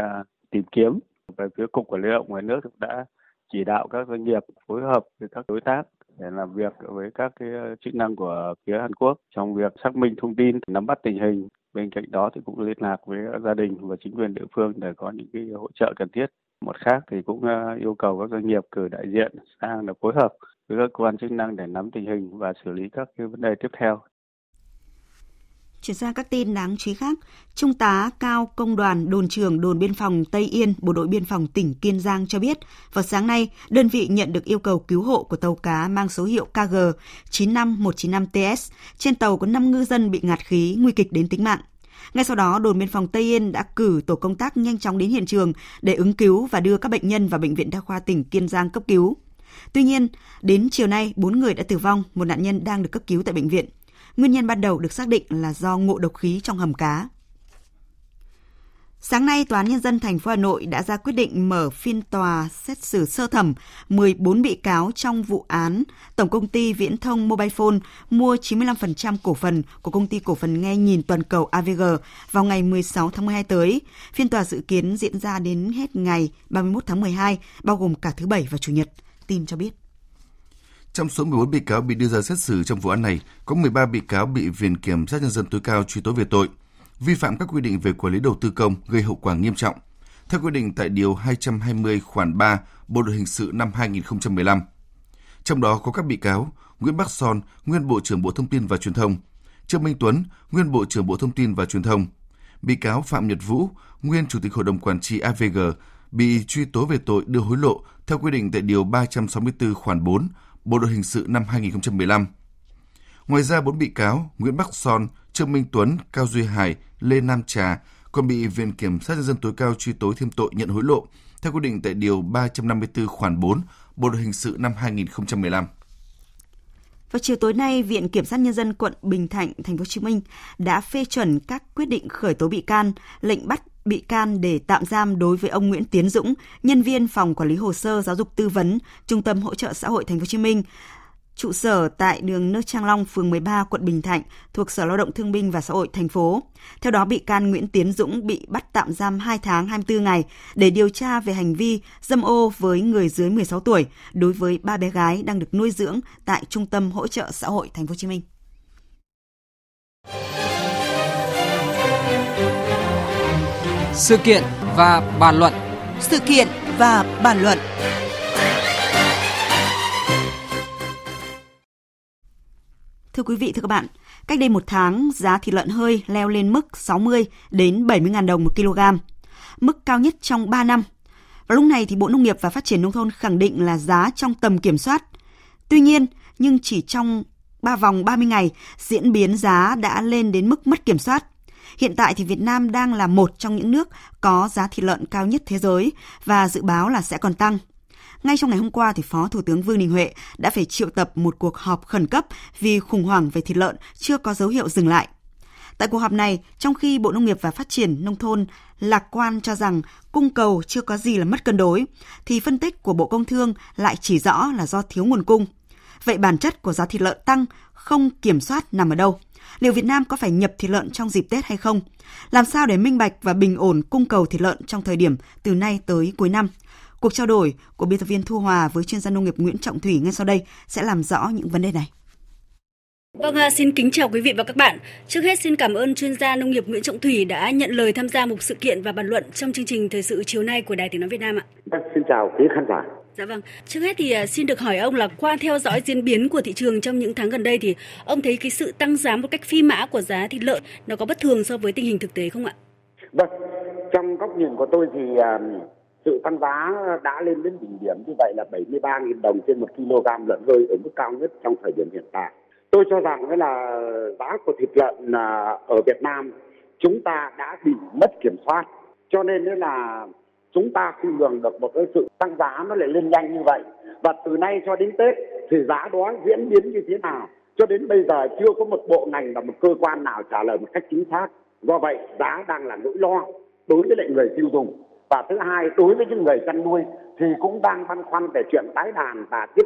tìm kiếm về phía cục quản lý lao động ngoài nước đã chỉ đạo các doanh nghiệp phối hợp với các đối tác để làm việc với các cái chức năng của phía Hàn Quốc trong việc xác minh thông tin, nắm bắt tình hình Bên cạnh đó thì cũng liên lạc với gia đình và chính quyền địa phương để có những cái hỗ trợ cần thiết. Một khác thì cũng ờ, yêu cầu các doanh nghiệp cử đại diện sang để phối hợp với các cơ quan chức năng để nắm tình hình và xử lý các cái vấn đề tiếp theo. Chuyển sang các tin đáng chú ý khác, Trung tá Cao Công đoàn Đồn trưởng Đồn Biên phòng Tây Yên, Bộ đội Biên phòng tỉnh Kiên Giang cho biết, vào sáng nay, đơn vị nhận được yêu cầu cứu hộ của tàu cá mang số hiệu KG 95195TS. Trên tàu có 5 ngư dân bị ngạt khí, nguy kịch đến tính mạng. Ngay sau đó, đồn biên phòng Tây Yên đã cử tổ công tác nhanh chóng đến hiện trường để ứng cứu và đưa các bệnh nhân vào bệnh viện đa khoa tỉnh Kiên Giang cấp cứu. Tuy nhiên, đến chiều nay, 4 người đã tử vong, một nạn nhân đang được cấp cứu tại bệnh viện. Nguyên nhân ban đầu được xác định là do ngộ độc khí trong hầm cá. Sáng nay, Tòa án Nhân dân thành phố Hà Nội đã ra quyết định mở phiên tòa xét xử sơ thẩm 14 bị cáo trong vụ án Tổng công ty Viễn thông Mobile Phone mua 95% cổ phần của công ty cổ phần nghe nhìn toàn cầu AVG vào ngày 16 tháng 12 tới. Phiên tòa dự kiến diễn ra đến hết ngày 31 tháng 12, bao gồm cả thứ Bảy và Chủ nhật. Tin cho biết. Trong số 14 bị cáo bị đưa ra xét xử trong vụ án này, có 13 bị cáo bị Viện Kiểm sát Nhân dân tối cao truy tố về tội vi phạm các quy định về quản lý đầu tư công gây hậu quả nghiêm trọng, theo quy định tại Điều 220 khoản 3 Bộ Luật Hình sự năm 2015. Trong đó có các bị cáo Nguyễn Bắc Son, nguyên Bộ trưởng Bộ Thông tin và Truyền thông, Trương Minh Tuấn, nguyên Bộ trưởng Bộ Thông tin và Truyền thông, bị cáo Phạm Nhật Vũ, nguyên Chủ tịch Hội đồng Quản trị AVG, bị truy tố về tội đưa hối lộ theo quy định tại Điều 364 khoản 4 Bộ Luật Hình sự năm 2015. Ngoài ra, bốn bị cáo Nguyễn Bắc Son, Trương Minh Tuấn, Cao Duy Hải, Lê Nam Trà còn bị Viện Kiểm sát Nhân dân tối cao truy tố thêm tội nhận hối lộ theo quy định tại Điều 354 khoản 4 Bộ Luật Hình sự năm 2015. Vào chiều tối nay, Viện Kiểm sát Nhân dân quận Bình Thạnh, Thành phố Hồ Chí Minh đã phê chuẩn các quyết định khởi tố bị can, lệnh bắt bị can để tạm giam đối với ông Nguyễn Tiến Dũng, nhân viên phòng quản lý hồ sơ giáo dục tư vấn, Trung tâm hỗ trợ xã hội Thành phố Hồ Chí Minh trụ sở tại đường nước Trang Long, phường 13, quận Bình Thạnh, thuộc Sở Lao động Thương binh và Xã hội thành phố. Theo đó, bị can Nguyễn Tiến Dũng bị bắt tạm giam 2 tháng 24 ngày để điều tra về hành vi dâm ô với người dưới 16 tuổi đối với ba bé gái đang được nuôi dưỡng tại Trung tâm hỗ trợ xã hội thành phố Hồ Chí Minh. Sự kiện và bàn luận. Sự kiện và bàn luận. Thưa quý vị, thưa các bạn, cách đây một tháng, giá thịt lợn hơi leo lên mức 60 đến 70 ngàn đồng một kg, mức cao nhất trong 3 năm. Và lúc này thì Bộ Nông nghiệp và Phát triển Nông thôn khẳng định là giá trong tầm kiểm soát. Tuy nhiên, nhưng chỉ trong 3 vòng 30 ngày, diễn biến giá đã lên đến mức mất kiểm soát. Hiện tại thì Việt Nam đang là một trong những nước có giá thịt lợn cao nhất thế giới và dự báo là sẽ còn tăng. Ngay trong ngày hôm qua thì Phó Thủ tướng Vương Đình Huệ đã phải triệu tập một cuộc họp khẩn cấp vì khủng hoảng về thịt lợn chưa có dấu hiệu dừng lại. Tại cuộc họp này, trong khi Bộ Nông nghiệp và Phát triển Nông thôn lạc quan cho rằng cung cầu chưa có gì là mất cân đối, thì phân tích của Bộ Công Thương lại chỉ rõ là do thiếu nguồn cung. Vậy bản chất của giá thịt lợn tăng không kiểm soát nằm ở đâu? Liệu Việt Nam có phải nhập thịt lợn trong dịp Tết hay không? Làm sao để minh bạch và bình ổn cung cầu thịt lợn trong thời điểm từ nay tới cuối năm? Cuộc trao đổi của biên tập viên Thu Hòa với chuyên gia nông nghiệp Nguyễn Trọng Thủy ngay sau đây sẽ làm rõ những vấn đề này. Vâng, à, xin kính chào quý vị và các bạn. Trước hết xin cảm ơn chuyên gia nông nghiệp Nguyễn Trọng Thủy đã nhận lời tham gia một sự kiện và bàn luận trong chương trình thời sự chiều nay của Đài Tiếng nói Việt Nam ạ. Vâng, xin chào quý khán giả. Dạ vâng. Trước hết thì à, xin được hỏi ông là qua theo dõi diễn biến của thị trường trong những tháng gần đây thì ông thấy cái sự tăng giá một cách phi mã của giá thịt lợn nó có bất thường so với tình hình thực tế không ạ? Vâng, trong góc nhìn của tôi thì à, sự tăng giá đã lên đến đỉnh điểm như vậy là 73.000 đồng trên một kg lợn hơi ở mức cao nhất trong thời điểm hiện tại. Tôi cho rằng là giá của thịt lợn à, ở Việt Nam chúng ta đã bị mất kiểm soát. Cho nên là chúng ta không lường được một cái sự tăng giá nó lại lên nhanh như vậy. Và từ nay cho đến Tết thì giá đó diễn biến như thế nào? Cho đến bây giờ chưa có một bộ ngành và một cơ quan nào trả lời một cách chính xác. Do vậy, giá đang là nỗi lo đối với lại người tiêu dùng và thứ hai, đối với những người chăn nuôi thì cũng đang băn khoăn về chuyện tái đàn và tiếp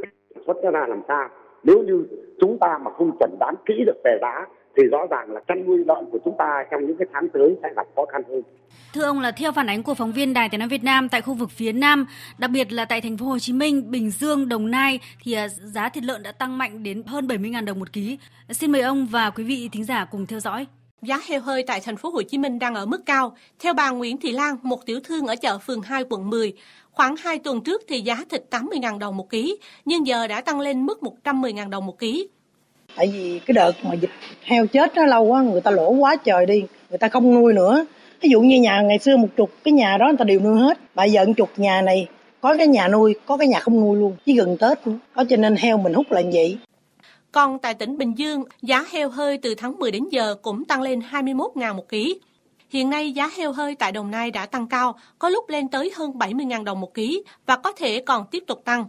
xuất ra làm sao nếu như chúng ta mà không chuẩn đoán kỹ được về giá thì rõ ràng là chăn nuôi lợn của chúng ta trong những cái tháng tới sẽ gặp khó khăn hơn. Thưa ông là theo phản ánh của phóng viên Đài Tiếng nói Việt Nam tại khu vực phía Nam, đặc biệt là tại thành phố Hồ Chí Minh, Bình Dương, Đồng Nai thì à, giá thịt lợn đã tăng mạnh đến hơn 70.000 đồng một ký. Xin mời ông và quý vị thính giả cùng theo dõi. Giá heo hơi tại thành phố Hồ Chí Minh đang ở mức cao. Theo bà Nguyễn Thị Lan, một tiểu thương ở chợ phường 2 quận 10, khoảng 2 tuần trước thì giá thịt 80.000 đồng một ký, nhưng giờ đã tăng lên mức 110.000 đồng một ký. Tại vì cái đợt mà dịch heo chết nó lâu quá, người ta lỗ quá trời đi, người ta không nuôi nữa. Ví dụ như nhà ngày xưa một chục cái nhà đó người ta đều nuôi hết. Bây giờ một chục nhà này có cái nhà nuôi, có cái nhà không nuôi luôn, chỉ gần Tết luôn. Cho nên heo mình hút là vậy. Còn tại tỉnh Bình Dương, giá heo hơi từ tháng 10 đến giờ cũng tăng lên 21.000 một ký. Hiện nay giá heo hơi tại Đồng Nai đã tăng cao, có lúc lên tới hơn 70.000 đồng một ký và có thể còn tiếp tục tăng.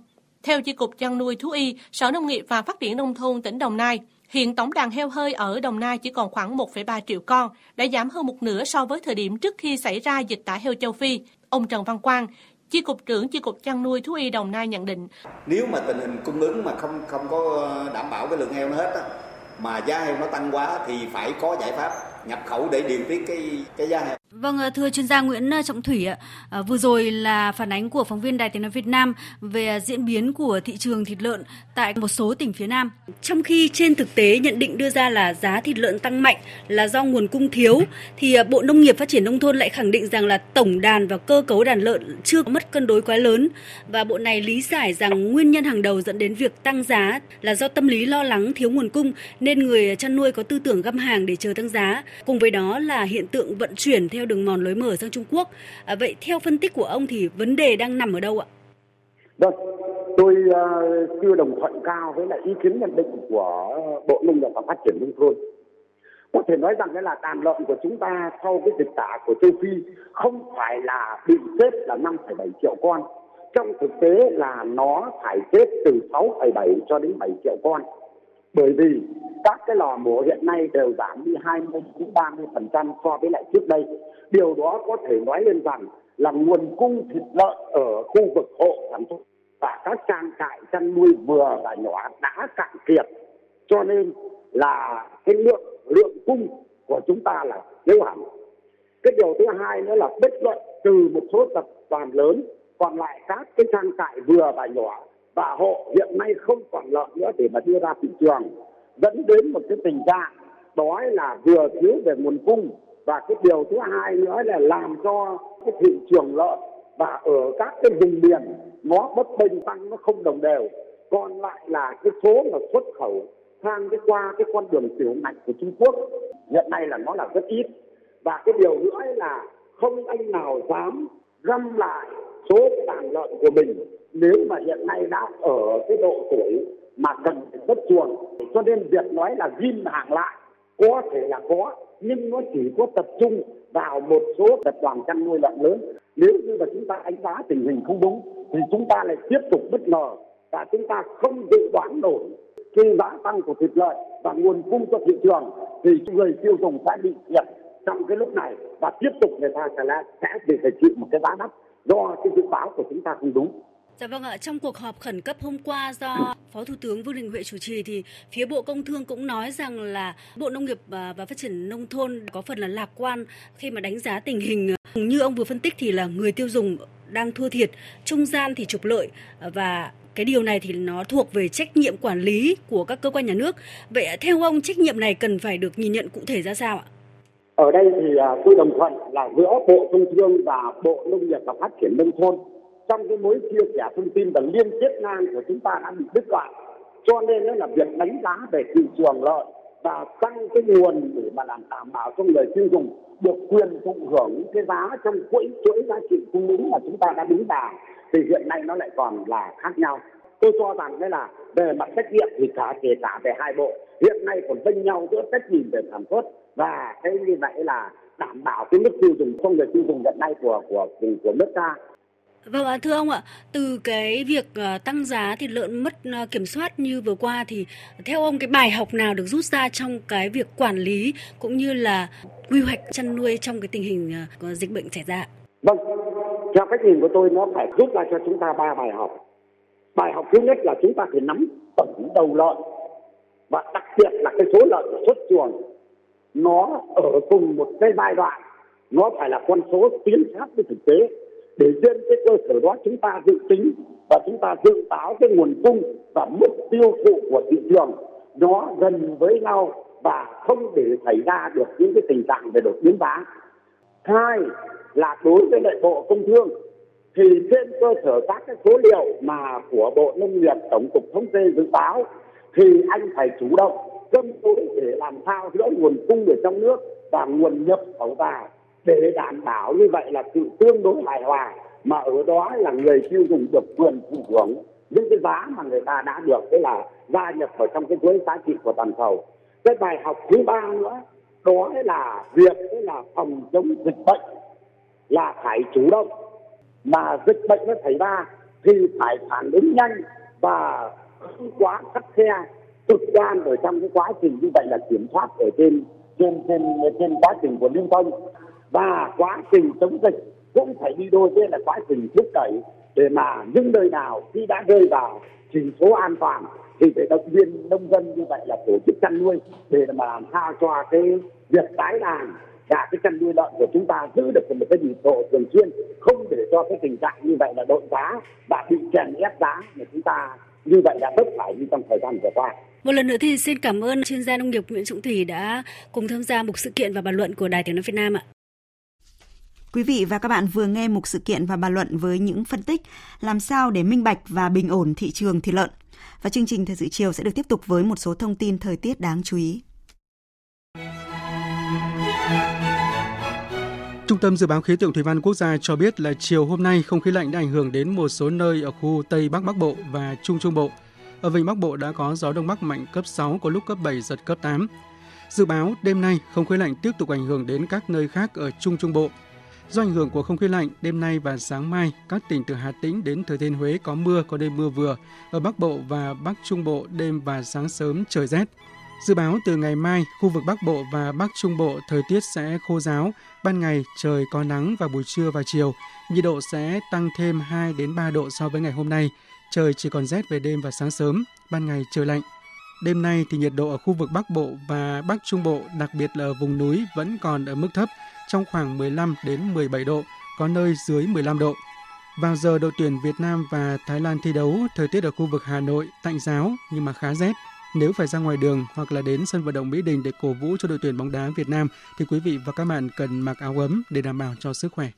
Theo Chi cục chăn nuôi thú y, Sở Nông nghiệp và Phát triển Nông thôn tỉnh Đồng Nai, Hiện tổng đàn heo hơi ở Đồng Nai chỉ còn khoảng 1,3 triệu con, đã giảm hơn một nửa so với thời điểm trước khi xảy ra dịch tả heo châu Phi. Ông Trần Văn Quang, Chi cục trưởng Chi cục chăn nuôi thú y Đồng Nai nhận định. Nếu mà tình hình cung ứng mà không không có đảm bảo cái lượng heo nó hết á, mà giá heo nó tăng quá thì phải có giải pháp nhập khẩu để điều tiết cái cái giá heo. Vâng, ờ, thưa chuyên gia Nguyễn ờ, Trọng Thủy ạ, ờ, vừa rồi là phản ánh của phóng viên Đài Tiếng nói Việt Nam về diễn biến của thị trường thịt lợn tại một số tỉnh phía Nam. Trong khi trên thực tế nhận định đưa ra là giá thịt lợn tăng mạnh là do nguồn cung thiếu, thì Bộ Nông nghiệp Phát triển nông thôn lại khẳng định rằng là tổng đàn và cơ cấu đàn lợn chưa có mất cân đối quá lớn và bộ này lý giải rằng nguyên nhân hàng đầu dẫn đến việc tăng giá là do tâm lý lo lắng thiếu nguồn cung nên người chăn nuôi có tư tưởng găm hàng để chờ tăng giá. Cùng với đó là hiện tượng vận chuyển theo theo đường mòn lối mở sang Trung Quốc. À, vậy theo phân tích của ông thì vấn đề đang nằm ở đâu ạ? Vâng, tôi uh, chưa đồng thuận cao với lại ý kiến nhận định của Bộ Nông nghiệp và Phát triển nông thôn. Có thể nói rằng cái là đàn lợn của chúng ta sau cái dịch tả của châu Phi không phải là bị chết là 5,7 triệu con. Trong thực tế là nó phải chết từ 6,7 cho đến 7 triệu con bởi vì các cái lò mổ hiện nay đều giảm đi 20 đến 30 phần trăm so với lại trước đây. Điều đó có thể nói lên rằng là nguồn cung thịt lợn ở khu vực hộ sản xuất và các trang trại chăn nuôi vừa và nhỏ đã cạn kiệt. Cho nên là cái lượng lượng cung của chúng ta là thiếu hẳn. Cái điều thứ hai nữa là bất luận từ một số tập đoàn lớn, còn lại các cái trang trại vừa và nhỏ và hộ hiện nay không còn lợn nữa để mà đưa ra thị trường. Dẫn đến một cái tình trạng, đó là vừa thiếu về nguồn cung. Và cái điều thứ hai nữa là làm cho cái thị trường lợn và ở các cái vùng miền, nó bất bình tăng, nó không đồng đều. Còn lại là cái số mà xuất khẩu sang cái qua cái con đường tiểu ngạch của Trung Quốc, hiện nay là nó là rất ít. Và cái điều nữa là không anh nào dám găm lại số đàn lợn của mình nếu mà hiện nay đã ở cái độ tuổi mà cần phải xuất chuồng, cho nên việc nói là ghim hàng lại, có thể là có, nhưng nó chỉ có tập trung vào một số tập đoàn chăn nuôi lợn lớn. Nếu như mà chúng ta đánh giá tình hình không đúng, thì chúng ta lại tiếp tục bất ngờ và chúng ta không dự đoán nổi khi giá tăng của thịt lợn và nguồn cung cho thị trường, thì người tiêu dùng sẽ bị thiệt trong cái lúc này và tiếp tục người ta sẽ sẽ bị phải chịu một cái giá đắt do cái dự báo của chúng ta không đúng. Dạ vâng ạ, trong cuộc họp khẩn cấp hôm qua do Phó Thủ tướng Vương Đình Huệ chủ trì thì phía Bộ Công Thương cũng nói rằng là Bộ Nông nghiệp và Phát triển Nông thôn có phần là lạc quan khi mà đánh giá tình hình. Như ông vừa phân tích thì là người tiêu dùng đang thua thiệt, trung gian thì trục lợi và cái điều này thì nó thuộc về trách nhiệm quản lý của các cơ quan nhà nước. Vậy theo ông trách nhiệm này cần phải được nhìn nhận cụ thể ra sao ạ? Ở đây thì à, tôi đồng thuận là giữa Bộ Công Thương và Bộ Nông nghiệp và Phát triển Nông thôn trong cái mối chia sẻ thông tin và liên kết ngang của chúng ta đã bị đứt đoạn. Cho nên đó là việc đánh giá về thị trường lợi và tăng cái nguồn để mà làm đảm bảo cho người tiêu dùng được quyền thụ hưởng cái giá trong chuỗi chuỗi giá trị cung ứng mà chúng ta đã đứng vào. Thì hiện nay nó lại còn là khác nhau. Tôi cho rằng đây là về mặt trách nhiệm thì cả kể cả về hai bộ. Hiện nay còn tranh nhau giữa trách nhiệm về sản xuất và cái như vậy là đảm bảo cái mức tiêu dùng cho người tiêu dùng hiện nay của của của, của nước ta. Vâng ạ, thưa ông ạ, từ cái việc ờ, tăng giá thịt lợn mất ờ, kiểm soát như vừa qua thì theo ông cái bài học nào được rút ra trong cái việc quản lý cũng như là quy hoạch chăn nuôi trong cái tình hình ờ, có dịch bệnh xảy ra? Vâng, theo cách nhìn của tôi nó phải rút ra cho chúng ta ba bài học. Bài học thứ nhất là chúng ta phải nắm tổng đầu lợn và đặc biệt là cái số lợn xuất chuồng nó ở cùng một cái giai đoạn nó phải là con số tiến sát với thực tế để trên cái cơ sở đó chúng ta dự tính và chúng ta dự báo cái nguồn cung và mức tiêu thụ của thị trường nó gần với nhau và không để xảy ra được những cái tình trạng về đột biến giá. Hai là đối với lại Bộ Công Thương, thì trên cơ sở các cái số liệu mà của Bộ Nông nghiệp Tổng cục Thống kê dự báo, thì anh phải chủ động cân đối để làm sao giữa nguồn cung ở trong nước và nguồn nhập khẩu vào để đảm bảo như vậy là sự tương đối hài hòa, mà ở đó là người tiêu dùng được quyền thụ hưởng những cái giá mà người ta đã được, tức là gia nhập vào trong cái chuỗi giá trị của toàn cầu. Cái bài học thứ ba nữa, đó là việc là phòng chống dịch bệnh là phải chủ động. Mà dịch bệnh nó xảy ra thì phải phản ứng nhanh và không quá khắt khe, cực đoan ở trong cái quá trình như vậy là kiểm soát ở trên trên trên trên quá trình của lưu thông và quá trình chống dịch cũng phải đi đôi với là quá trình thúc đẩy để mà những nơi nào khi đã rơi vào chỉ số an toàn thì phải động viên nông dân như vậy là tổ chức chăn nuôi để mà làm sao cho cái việc tái đàn và cái chăn nuôi lợn của chúng ta giữ được một cái nhịp độ thường xuyên, không để cho cái tình trạng như vậy là đội giá và bị chèn ép giá mà chúng ta như vậy đã bất phải như trong thời gian vừa qua. Một lần nữa thì xin cảm ơn chuyên gia nông nghiệp Nguyễn Trọng Thủy đã cùng tham gia một sự kiện và bàn luận của Đài Tiếng nói Việt Nam ạ. Quý vị và các bạn vừa nghe một sự kiện và bàn luận với những phân tích làm sao để minh bạch và bình ổn thị trường thịt lợn. Và chương trình Thời sự chiều sẽ được tiếp tục với một số thông tin thời tiết đáng chú ý. Trung tâm Dự báo Khí tượng Thủy văn Quốc gia cho biết là chiều hôm nay không khí lạnh đã ảnh hưởng đến một số nơi ở khu Tây Bắc Bắc Bộ và Trung Trung Bộ. Ở Vịnh Bắc Bộ đã có gió Đông Bắc mạnh cấp 6, có lúc cấp 7, giật cấp 8. Dự báo đêm nay không khí lạnh tiếp tục ảnh hưởng đến các nơi khác ở Trung Trung Bộ. Do ảnh hưởng của không khí lạnh, đêm nay và sáng mai, các tỉnh từ Hà Tĩnh đến Thừa Thiên Huế có mưa, có đêm mưa vừa. Ở Bắc Bộ và Bắc Trung Bộ, đêm và sáng sớm trời rét. Dự báo từ ngày mai, khu vực Bắc Bộ và Bắc Trung Bộ thời tiết sẽ khô giáo, ban ngày trời có nắng vào buổi trưa và chiều, nhiệt độ sẽ tăng thêm 2 đến 3 độ so với ngày hôm nay. Trời chỉ còn rét về đêm và sáng sớm, ban ngày trời lạnh. Đêm nay thì nhiệt độ ở khu vực Bắc Bộ và Bắc Trung Bộ, đặc biệt là ở vùng núi vẫn còn ở mức thấp, trong khoảng 15 đến 17 độ, có nơi dưới 15 độ. Vào giờ đội tuyển Việt Nam và Thái Lan thi đấu, thời tiết ở khu vực Hà Nội tạnh giáo nhưng mà khá rét. Nếu phải ra ngoài đường hoặc là đến sân vận động Mỹ Đình để cổ vũ cho đội tuyển bóng đá Việt Nam thì quý vị và các bạn cần mặc áo ấm để đảm bảo cho sức khỏe.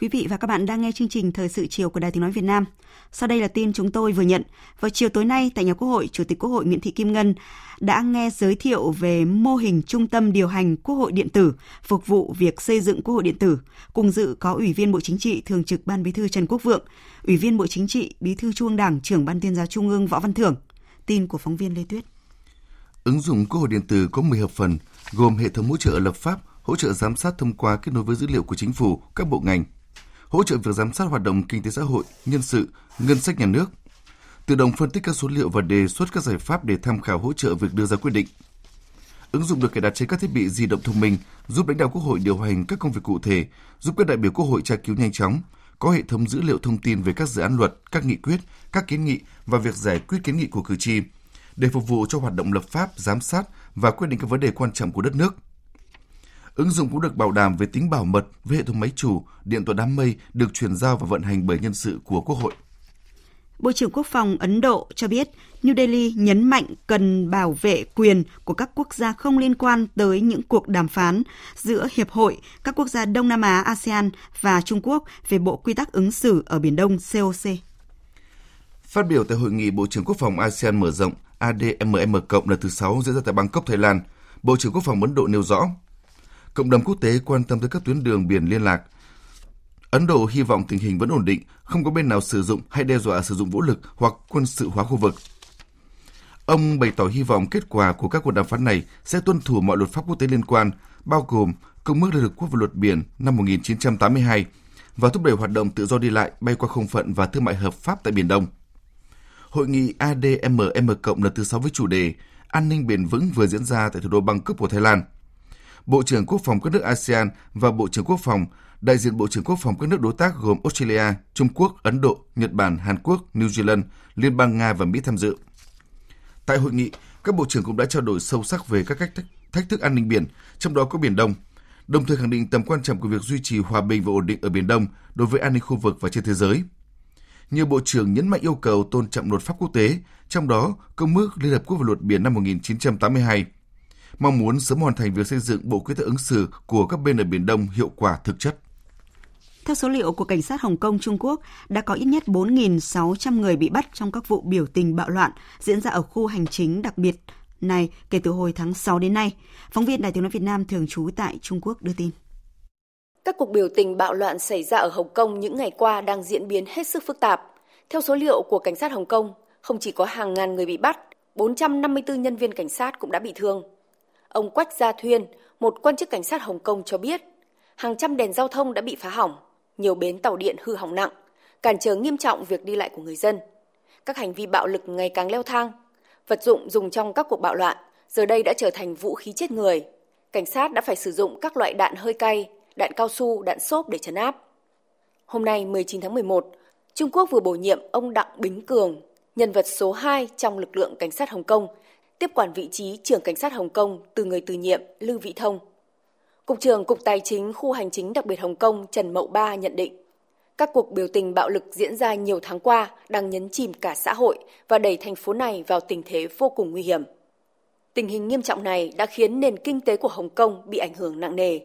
Quý vị và các bạn đang nghe chương trình Thời sự chiều của Đài Tiếng Nói Việt Nam. Sau đây là tin chúng tôi vừa nhận. Vào chiều tối nay tại nhà Quốc hội, Chủ tịch Quốc hội Nguyễn Thị Kim Ngân đã nghe giới thiệu về mô hình trung tâm điều hành Quốc hội điện tử phục vụ việc xây dựng Quốc hội điện tử. Cùng dự có Ủy viên Bộ Chính trị, Thường trực Ban Bí thư Trần Quốc Vượng, Ủy viên Bộ Chính trị, Bí thư Trung ương Đảng, Trưởng Ban Tuyên giáo Trung ương Võ Văn Thưởng. Tin của phóng viên Lê Tuyết. Ứng dụng Quốc hội điện tử có 10 hợp phần, gồm hệ thống hỗ trợ lập pháp, hỗ trợ giám sát thông qua kết nối với dữ liệu của chính phủ, các bộ ngành, hỗ trợ việc giám sát hoạt động kinh tế xã hội, nhân sự, ngân sách nhà nước, tự động phân tích các số liệu và đề xuất các giải pháp để tham khảo hỗ trợ việc đưa ra quyết định. Ứng dụng được cài đặt trên các thiết bị di động thông minh, giúp lãnh đạo Quốc hội điều hành các công việc cụ thể, giúp các đại biểu Quốc hội tra cứu nhanh chóng, có hệ thống dữ liệu thông tin về các dự án luật, các nghị quyết, các kiến nghị và việc giải quyết kiến nghị của cử tri, để phục vụ cho hoạt động lập pháp, giám sát và quyết định các vấn đề quan trọng của đất nước – Ứng dụng cũng được bảo đảm về tính bảo mật với hệ thống máy chủ, điện toán đám mây được chuyển giao và vận hành bởi nhân sự của Quốc hội. Bộ trưởng Quốc phòng Ấn Độ cho biết New Delhi nhấn mạnh cần bảo vệ quyền của các quốc gia không liên quan tới những cuộc đàm phán giữa Hiệp hội các quốc gia Đông Nam Á ASEAN và Trung Quốc về Bộ Quy tắc ứng xử ở Biển Đông COC. Phát biểu tại hội nghị Bộ trưởng Quốc phòng ASEAN mở rộng ADMM cộng lần thứ 6 diễn ra tại Bangkok, Thái Lan, Bộ trưởng Quốc phòng Ấn Độ nêu rõ Cộng đồng quốc tế quan tâm tới các tuyến đường biển liên lạc. Ấn Độ hy vọng tình hình vẫn ổn định, không có bên nào sử dụng hay đe dọa sử dụng vũ lực hoặc quân sự hóa khu vực. Ông bày tỏ hy vọng kết quả của các cuộc đàm phán này sẽ tuân thủ mọi luật pháp quốc tế liên quan, bao gồm Công ước Liên Hợp Quốc về luật biển năm 1982 và thúc đẩy hoạt động tự do đi lại, bay qua không phận và thương mại hợp pháp tại Biển Đông. Hội nghị ADMM cộng lần thứ 6 với chủ đề An ninh bền vững vừa diễn ra tại thủ đô Bangkok của Thái Lan – Bộ trưởng Quốc phòng các nước ASEAN và Bộ trưởng Quốc phòng, đại diện Bộ trưởng Quốc phòng các nước đối tác gồm Australia, Trung Quốc, Ấn Độ, Nhật Bản, Hàn Quốc, New Zealand, Liên bang Nga và Mỹ tham dự. Tại hội nghị, các bộ trưởng cũng đã trao đổi sâu sắc về các cách thách thức an ninh biển, trong đó có Biển Đông, đồng thời khẳng định tầm quan trọng của việc duy trì hòa bình và ổn định ở Biển Đông đối với an ninh khu vực và trên thế giới. Nhiều bộ trưởng nhấn mạnh yêu cầu tôn trọng luật pháp quốc tế, trong đó Công ước Liên Hợp Quốc về luật biển năm 1982 mong muốn sớm hoàn thành việc xây dựng bộ quy tắc ứng xử của các bên ở Biển Đông hiệu quả thực chất. Theo số liệu của cảnh sát Hồng Kông Trung Quốc, đã có ít nhất 4.600 người bị bắt trong các vụ biểu tình bạo loạn diễn ra ở khu hành chính đặc biệt này kể từ hồi tháng 6 đến nay. Phóng viên Đài tiếng nói Việt Nam thường trú tại Trung Quốc đưa tin. Các cuộc biểu tình bạo loạn xảy ra ở Hồng Kông những ngày qua đang diễn biến hết sức phức tạp. Theo số liệu của cảnh sát Hồng Kông, không chỉ có hàng ngàn người bị bắt, 454 nhân viên cảnh sát cũng đã bị thương. Ông Quách Gia Thuyên, một quan chức cảnh sát Hồng Kông cho biết, hàng trăm đèn giao thông đã bị phá hỏng, nhiều bến tàu điện hư hỏng nặng, cản trở nghiêm trọng việc đi lại của người dân. Các hành vi bạo lực ngày càng leo thang. Vật dụng dùng trong các cuộc bạo loạn giờ đây đã trở thành vũ khí chết người. Cảnh sát đã phải sử dụng các loại đạn hơi cay, đạn cao su, đạn xốp để trấn áp. Hôm nay 19 tháng 11, Trung Quốc vừa bổ nhiệm ông Đặng Bính Cường, nhân vật số 2 trong lực lượng cảnh sát Hồng Kông, tiếp quản vị trí trưởng cảnh sát Hồng Kông từ người từ nhiệm Lưu Vị Thông. Cục trưởng Cục Tài chính Khu Hành chính đặc biệt Hồng Kông Trần Mậu Ba nhận định, các cuộc biểu tình bạo lực diễn ra nhiều tháng qua đang nhấn chìm cả xã hội và đẩy thành phố này vào tình thế vô cùng nguy hiểm. Tình hình nghiêm trọng này đã khiến nền kinh tế của Hồng Kông bị ảnh hưởng nặng nề.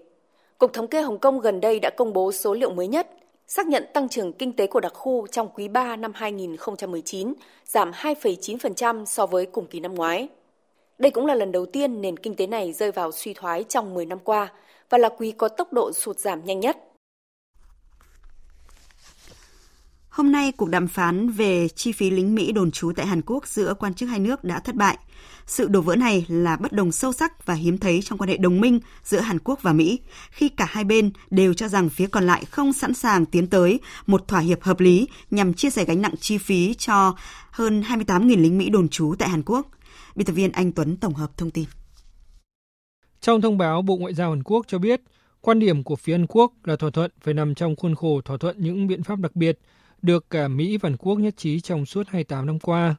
Cục Thống kê Hồng Kông gần đây đã công bố số liệu mới nhất, xác nhận tăng trưởng kinh tế của đặc khu trong quý 3 năm 2019 giảm 2,9% so với cùng kỳ năm ngoái. Đây cũng là lần đầu tiên nền kinh tế này rơi vào suy thoái trong 10 năm qua và là quý có tốc độ sụt giảm nhanh nhất. Hôm nay, cuộc đàm phán về chi phí lính Mỹ đồn trú tại Hàn Quốc giữa quan chức hai nước đã thất bại. Sự đổ vỡ này là bất đồng sâu sắc và hiếm thấy trong quan hệ đồng minh giữa Hàn Quốc và Mỹ, khi cả hai bên đều cho rằng phía còn lại không sẵn sàng tiến tới một thỏa hiệp hợp lý nhằm chia sẻ gánh nặng chi phí cho hơn 28.000 lính Mỹ đồn trú tại Hàn Quốc. Biên tập viên Anh Tuấn tổng hợp thông tin. Trong thông báo, Bộ Ngoại giao Hàn Quốc cho biết, quan điểm của phía Hàn Quốc là thỏa thuận phải nằm trong khuôn khổ thỏa thuận những biện pháp đặc biệt được cả Mỹ và Hàn Quốc nhất trí trong suốt 28 năm qua.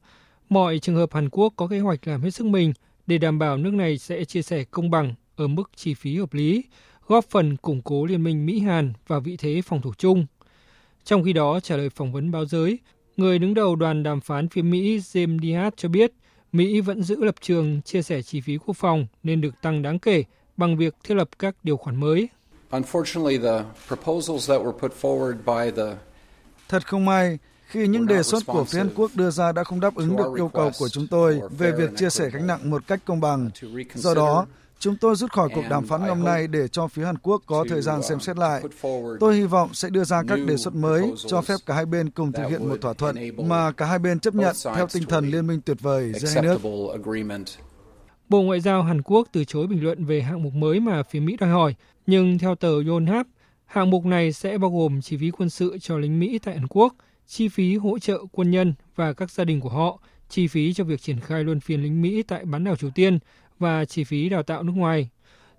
Mọi trường hợp Hàn Quốc có kế hoạch làm hết sức mình để đảm bảo nước này sẽ chia sẻ công bằng ở mức chi phí hợp lý, góp phần củng cố liên minh Mỹ-Hàn và vị thế phòng thủ chung. Trong khi đó, trả lời phỏng vấn báo giới, người đứng đầu đoàn đàm phán phía Mỹ James Diaz cho biết Mỹ vẫn giữ lập trường chia sẻ chi phí quốc phòng nên được tăng đáng kể bằng việc thiết lập các điều khoản mới. Thật không may, khi những đề xuất của phía Hàn Quốc đưa ra đã không đáp ứng được yêu cầu của chúng tôi về việc chia sẻ gánh nặng một cách công bằng. Do đó, chúng tôi rút khỏi cuộc đàm phán năm nay để cho phía Hàn Quốc có thời gian xem xét lại. Tôi hy vọng sẽ đưa ra các đề xuất mới cho phép cả hai bên cùng thực hiện một thỏa thuận mà cả hai bên chấp nhận theo tinh thần liên minh tuyệt vời giữa hai nước. Bộ Ngoại giao Hàn Quốc từ chối bình luận về hạng mục mới mà phía Mỹ đòi hỏi, nhưng theo tờ Yonhap, hạng mục này sẽ bao gồm chi phí quân sự cho lính Mỹ tại Hàn Quốc, chi phí hỗ trợ quân nhân và các gia đình của họ, chi phí cho việc triển khai luân phiên lính Mỹ tại bán đảo Triều Tiên và chi phí đào tạo nước ngoài.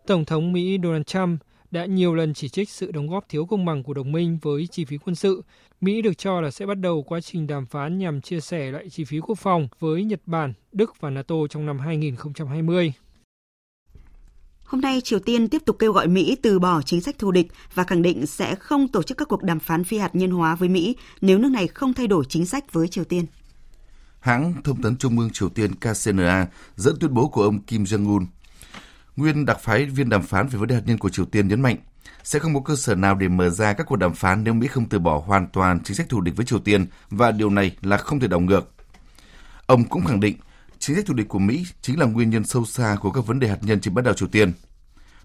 Tổng thống Mỹ Donald Trump đã nhiều lần chỉ trích sự đóng góp thiếu công bằng của đồng minh với chi phí quân sự. Mỹ được cho là sẽ bắt đầu quá trình đàm phán nhằm chia sẻ lại chi phí quốc phòng với Nhật Bản, Đức và NATO trong năm 2020. Hôm nay, Triều Tiên tiếp tục kêu gọi Mỹ từ bỏ chính sách thù địch và khẳng định sẽ không tổ chức các cuộc đàm phán phi hạt nhân hóa với Mỹ nếu nước này không thay đổi chính sách với Triều Tiên. Hãng thông tấn Trung ương Triều Tiên KCNA dẫn tuyên bố của ông Kim Jong-un. Nguyên đặc phái viên đàm phán về vấn đề hạt nhân của Triều Tiên nhấn mạnh sẽ không có cơ sở nào để mở ra các cuộc đàm phán nếu Mỹ không từ bỏ hoàn toàn chính sách thù địch với Triều Tiên và điều này là không thể đảo ngược. Ông cũng khẳng định chính sách thù địch của Mỹ chính là nguyên nhân sâu xa của các vấn đề hạt nhân trên bán đảo Triều Tiên.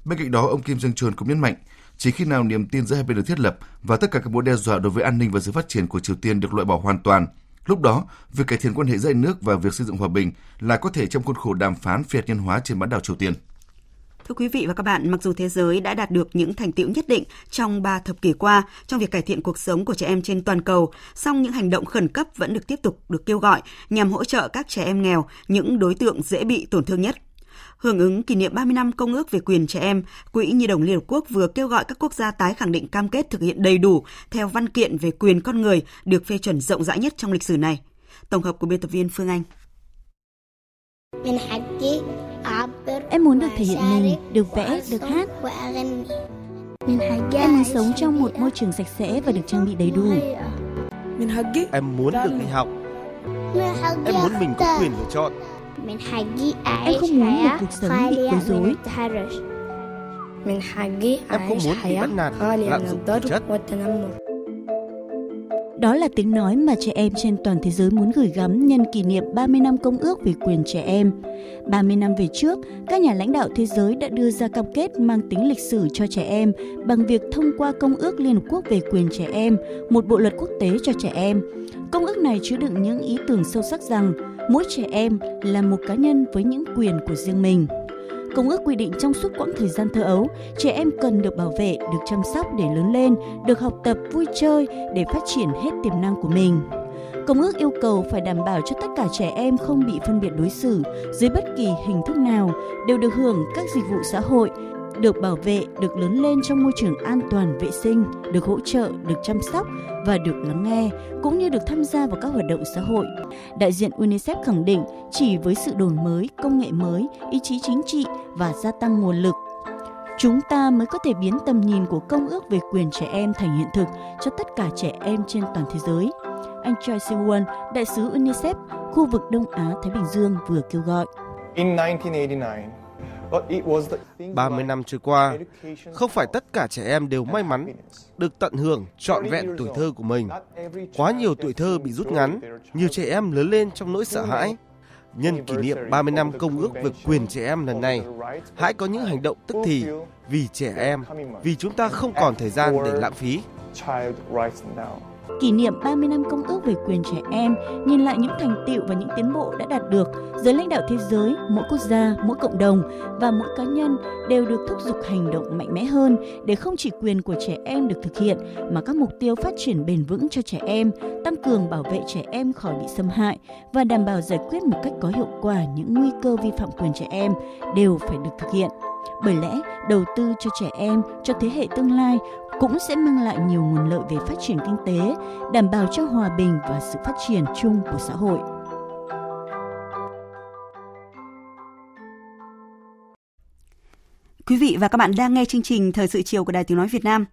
Bên cạnh đó, ông Kim Jong Chun cũng nhấn mạnh, chỉ khi nào niềm tin giữa hai bên được thiết lập và tất cả các mối đe dọa đối với an ninh và sự phát triển của Triều Tiên được loại bỏ hoàn toàn, lúc đó việc cải thiện quan hệ giữa hai nước và việc xây dựng hòa bình là có thể trong khuôn khổ đàm phán phi hạt nhân hóa trên bán đảo Triều Tiên. Thưa quý vị và các bạn, mặc dù thế giới đã đạt được những thành tiệu nhất định trong ba thập kỷ qua trong việc cải thiện cuộc sống của trẻ em trên toàn cầu, song những hành động khẩn cấp vẫn được tiếp tục được kêu gọi nhằm hỗ trợ các trẻ em nghèo, những đối tượng dễ bị tổn thương nhất. Hưởng ứng kỷ niệm 30 năm Công ước về quyền trẻ em, Quỹ Nhi đồng Liên Hợp Quốc vừa kêu gọi các quốc gia tái khẳng định cam kết thực hiện đầy đủ theo văn kiện về quyền con người được phê chuẩn rộng rãi nhất trong lịch sử này. Tổng hợp của biên tập viên Phương Anh. Em muốn được thể hiện mình, được vẽ, được hát. Em muốn sống trong một môi trường sạch sẽ và được trang bị đầy đủ. Em muốn được đi học. Em muốn mình có quyền lựa chọn. Em không muốn một cuộc sống bị quấy rối. Em không muốn bị bắt nạt, lạm dụng thể chất. Đó là tiếng nói mà trẻ em trên toàn thế giới muốn gửi gắm nhân kỷ niệm 30 năm Công ước về quyền trẻ em. 30 năm về trước, các nhà lãnh đạo thế giới đã đưa ra cam kết mang tính lịch sử cho trẻ em bằng việc thông qua Công ước Liên Hợp Quốc về quyền trẻ em, một bộ luật quốc tế cho trẻ em. Công ước này chứa đựng những ý tưởng sâu sắc rằng mỗi trẻ em là một cá nhân với những quyền của riêng mình. Công ước quy định trong suốt quãng thời gian thơ ấu, trẻ em cần được bảo vệ, được chăm sóc để lớn lên, được học tập, vui chơi để phát triển hết tiềm năng của mình. Công ước yêu cầu phải đảm bảo cho tất cả trẻ em không bị phân biệt đối xử dưới bất kỳ hình thức nào, đều được hưởng các dịch vụ xã hội, được bảo vệ, được lớn lên trong môi trường an toàn vệ sinh, được hỗ trợ, được chăm sóc và được lắng nghe, cũng như được tham gia vào các hoạt động xã hội. Đại diện UNICEF khẳng định chỉ với sự đổi mới, công nghệ mới, ý chí chính trị và gia tăng nguồn lực chúng ta mới có thể biến tầm nhìn của công ước về quyền trẻ em thành hiện thực cho tất cả trẻ em trên toàn thế giới. Anh Choi Siwon, đại sứ UNICEF khu vực Đông Á Thái Bình Dương vừa kêu gọi. In 1989, 30 năm trôi qua, không phải tất cả trẻ em đều may mắn được tận hưởng trọn vẹn tuổi thơ của mình. Quá nhiều tuổi thơ bị rút ngắn, nhiều trẻ em lớn lên trong nỗi sợ hãi. Nhân kỷ niệm 30 năm Công ước về quyền trẻ em lần này, hãy có những hành động tức thì vì trẻ em, vì chúng ta không còn thời gian để lãng phí. Kỷ niệm 30 năm Công ước về quyền trẻ em, nhìn lại những thành tiệu và những tiến bộ đã đạt được, giới lãnh đạo thế giới, mỗi quốc gia, mỗi cộng đồng và mỗi cá nhân đều được thúc giục hành động mạnh mẽ hơn để không chỉ quyền của trẻ em được thực hiện mà các mục tiêu phát triển bền vững cho trẻ em, tăng cường bảo vệ trẻ em khỏi bị xâm hại và đảm bảo giải quyết một cách có hiệu quả những nguy cơ vi phạm quyền trẻ em đều phải được thực hiện. Bởi lẽ, đầu tư cho trẻ em, cho thế hệ tương lai cũng sẽ mang lại nhiều nguồn lợi về phát triển kinh tế, đảm bảo cho hòa bình và sự phát triển chung của xã hội. Quý vị và các bạn đang nghe chương trình Thời sự chiều của Đài Tiếng Nói Việt Nam.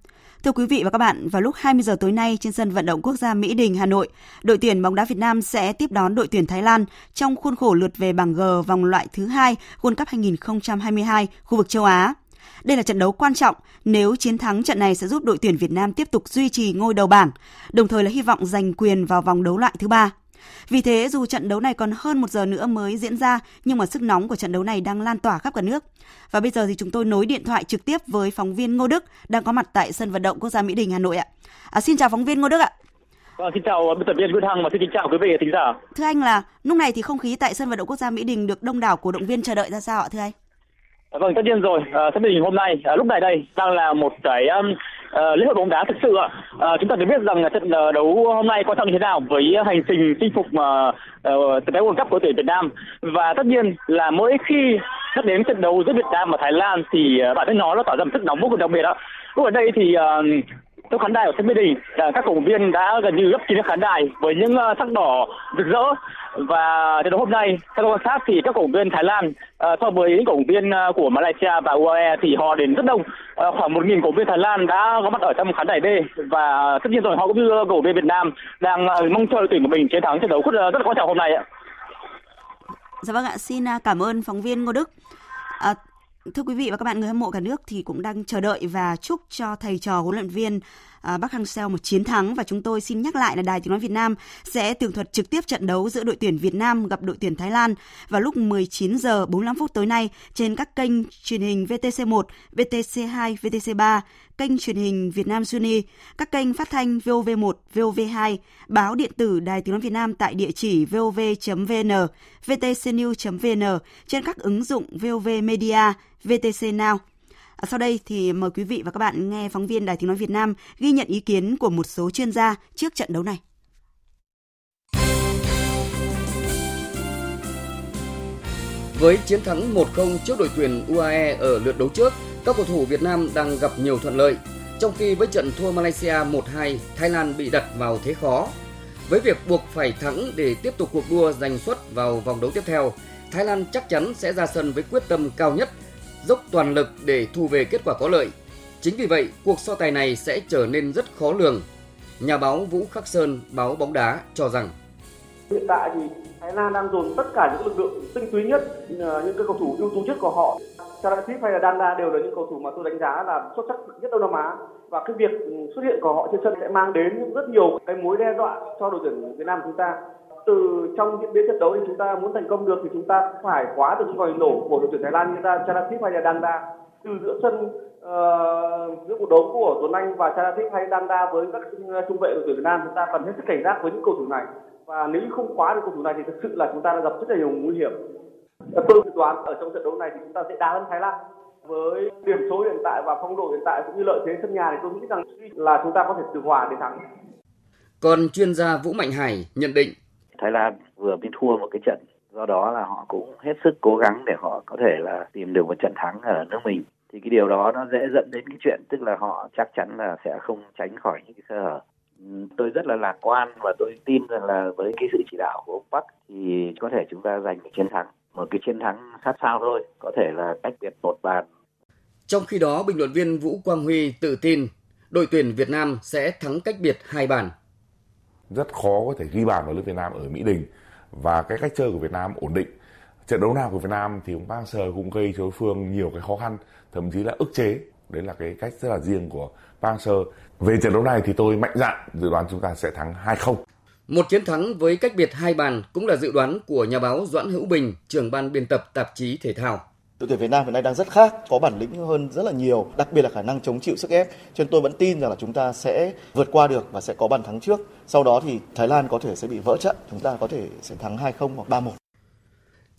Thưa quý vị và các bạn, vào lúc 20 giờ tối nay trên sân vận động quốc gia Mỹ Đình, Hà Nội, đội tuyển bóng đá Việt Nam sẽ tiếp đón đội tuyển Thái Lan trong khuôn khổ lượt về bảng G vòng loại thứ hai World Cup 2022 khu vực châu Á. Đây là trận đấu quan trọng, nếu chiến thắng trận này sẽ giúp đội tuyển Việt Nam tiếp tục duy trì ngôi đầu bảng, đồng thời là hy vọng giành quyền vào vòng đấu loại thứ ba. Vì thế, dù trận đấu này còn hơn một giờ nữa mới diễn ra, nhưng mà sức nóng của trận đấu này đang lan tỏa khắp cả nước. Và bây giờ thì chúng tôi nối điện thoại trực tiếp với phóng viên Ngô Đức đang có mặt tại sân vận động quốc gia Mỹ Đình Hà Nội ạ. À, xin chào phóng viên Ngô Đức ạ. Vâng, xin chào biên tập viên Nguyễn Hằng và xin kính chào quý vị thính giả. Thưa anh là lúc này thì không khí tại sân vận động quốc gia Mỹ Đình được đông đảo cổ động viên chờ đợi ra sao ạ thưa anh? Dạ vâng, tất nhiên rồi. À, sân mình hôm nay à, lúc này đây đang là một cái um, uh, lễ hội bóng đá thực sự ạ. À, chúng ta được biết rằng trận ờ, đấu hôm nay quan trọng như thế nào với hành trình chinh phục uh, uh, cái World Cup của tuyển Việt Nam và tất nhiên là mỗi khi nhắc đến trận đấu giữa Việt Nam và Thái Lan thì uh, bản thân nó nó tỏ ra một sức nóng vô cùng đặc biệt ạ. Lúc ở đây thì uh, trong khán đài của sân Mỹ Đình, các cổ động viên đã gần như gấp kín khán đài với những sắc đỏ rực rỡ và trận đấu hôm nay theo quan sát thì các cổ động viên Thái Lan uh, so với những cổ động viên uh, của Malaysia và UAE thì họ đến rất đông uh, khoảng 1.000 cổ động viên Thái Lan đã có mặt ở trong khán đài D và tất nhiên rồi họ cũng như cổ động viên Việt Nam đang uh, mong chờ tuyển của mình chiến thắng trận đấu rất, rất là quan trọng hôm nay ạ. Dạ vâng ạ, xin à, cảm ơn phóng viên Ngô Đức. À, thưa quý vị và các bạn người hâm mộ cả nước thì cũng đang chờ đợi và chúc cho thầy trò huấn luyện viên à, Bắc Hang Seo một chiến thắng và chúng tôi xin nhắc lại là Đài Tiếng nói Việt Nam sẽ tường thuật trực tiếp trận đấu giữa đội tuyển Việt Nam gặp đội tuyển Thái Lan vào lúc 19 giờ 45 phút tối nay trên các kênh truyền hình VTC1, VTC2, VTC3, kênh truyền hình Việt Nam Suni, các kênh phát thanh VOV1, VOV2, báo điện tử Đài Tiếng nói Việt Nam tại địa chỉ vov.vn, vtcnews.vn trên các ứng dụng VOV Media, VTC Now. À, sau đây thì mời quý vị và các bạn nghe phóng viên Đài Tiếng Nói Việt Nam ghi nhận ý kiến của một số chuyên gia trước trận đấu này. Với chiến thắng 1-0 trước đội tuyển UAE ở lượt đấu trước, các cầu thủ Việt Nam đang gặp nhiều thuận lợi. Trong khi với trận thua Malaysia 1-2, Thái Lan bị đặt vào thế khó. Với việc buộc phải thắng để tiếp tục cuộc đua giành suất vào vòng đấu tiếp theo, Thái Lan chắc chắn sẽ ra sân với quyết tâm cao nhất dốc toàn lực để thu về kết quả có lợi. Chính vì vậy, cuộc so tài này sẽ trở nên rất khó lường. Nhà báo Vũ Khắc Sơn, báo bóng đá cho rằng Hiện tại thì Thái Lan đang dồn tất cả những lực lượng tinh túy nhất, ờ, những cái cầu thủ ưu tú nhất của họ. Charatip hay là Danda đều là những cầu thủ mà tôi đánh giá là xuất sắc nhất Đông Nam Á và cái việc xuất hiện của họ trên sân sẽ mang đến rất nhiều cái mối đe dọa cho đội tuyển Việt Nam chúng ta từ trong diễn biến trận đấu thì chúng ta muốn thành công được thì chúng ta phải khóa được những vòi nổ của đội tuyển Thái Lan như ta Chanatip hay là Danda. Từ giữa sân uh, giữa cuộc đấu của Tuấn Anh và Chanatip hay Danda với các ờ, trung vệ đội tuyển Việt Nam chúng ta cần hết sức cảnh giác với những cầu thủ này. Và nếu như không khóa được cầu thủ này thì thực sự là chúng ta đã gặp rất là nhiều nguy hiểm. Tôi dự đoán ở trong trận đấu này thì chúng ta sẽ đá hơn Thái Lan. Với điểm số hiện tại và phong độ hiện tại cũng như lợi thế sân nhà thì tôi nghĩ rằng là chúng ta có thể từ hòa để thắng. Còn chuyên gia Vũ Mạnh Hải nhận định Thái Lan vừa mới thua một cái trận, do đó là họ cũng hết sức cố gắng để họ có thể là tìm được một trận thắng ở nước mình. Thì cái điều đó nó dễ dẫn đến cái chuyện tức là họ chắc chắn là sẽ không tránh khỏi những cái sơ hở. Ừ, tôi rất là lạc quan và tôi tin rằng là với cái sự chỉ đạo của ông Park thì có thể chúng ta giành được chiến thắng. Một cái chiến thắng sát sao thôi, có thể là cách biệt một bàn. Trong khi đó, bình luận viên Vũ Quang Huy tự tin đội tuyển Việt Nam sẽ thắng cách biệt hai bàn rất khó có thể ghi bàn vào lưới Việt Nam ở Mỹ Đình và cái cách chơi của Việt Nam ổn định trận đấu nào của Việt Nam thì ông Park Sơ cũng gây cho đối phương nhiều cái khó khăn thậm chí là ức chế đấy là cái cách rất là riêng của Park Sơ. về trận đấu này thì tôi mạnh dạn dự đoán chúng ta sẽ thắng 2-0 một chiến thắng với cách biệt hai bàn cũng là dự đoán của nhà báo Doãn Hữu Bình, trưởng ban biên tập tạp chí thể thao. Đội tuyển Việt Nam hiện nay đang rất khác, có bản lĩnh hơn rất là nhiều, đặc biệt là khả năng chống chịu sức ép. Cho nên tôi vẫn tin rằng là chúng ta sẽ vượt qua được và sẽ có bàn thắng trước. Sau đó thì Thái Lan có thể sẽ bị vỡ trận, chúng ta có thể sẽ thắng 2-0 hoặc 3-1.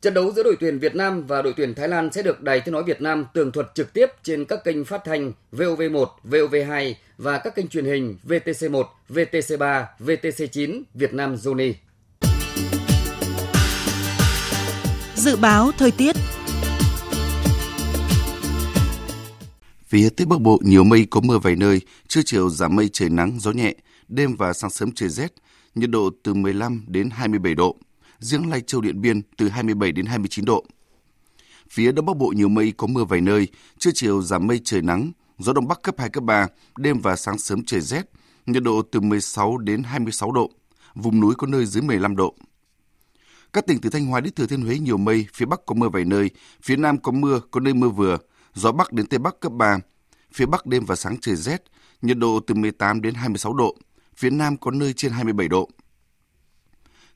Trận đấu giữa đội tuyển Việt Nam và đội tuyển Thái Lan sẽ được Đài Tiếng nói Việt Nam tường thuật trực tiếp trên các kênh phát thanh VOV1, VOV2 và các kênh truyền hình VTC1, VTC3, VTC9, Việt Nam Zone. Dự báo thời tiết Phía Tây Bắc Bộ nhiều mây có mưa vài nơi, trưa chiều giảm mây trời nắng, gió nhẹ, đêm và sáng sớm trời rét, nhiệt độ từ 15 đến 27 độ. Riêng Lai Châu Điện Biên từ 27 đến 29 độ. Phía Đông Bắc Bộ nhiều mây có mưa vài nơi, trưa chiều giảm mây trời nắng, gió Đông Bắc cấp 2, cấp 3, đêm và sáng sớm trời rét, nhiệt độ từ 16 đến 26 độ, vùng núi có nơi dưới 15 độ. Các tỉnh từ Thanh Hóa đến Thừa Thiên Huế nhiều mây, phía Bắc có mưa vài nơi, phía Nam có mưa, có nơi mưa vừa, gió Bắc đến Tây Bắc cấp 3, phía Bắc đêm và sáng trời rét, nhiệt độ từ 18 đến 26 độ, phía Nam có nơi trên 27 độ.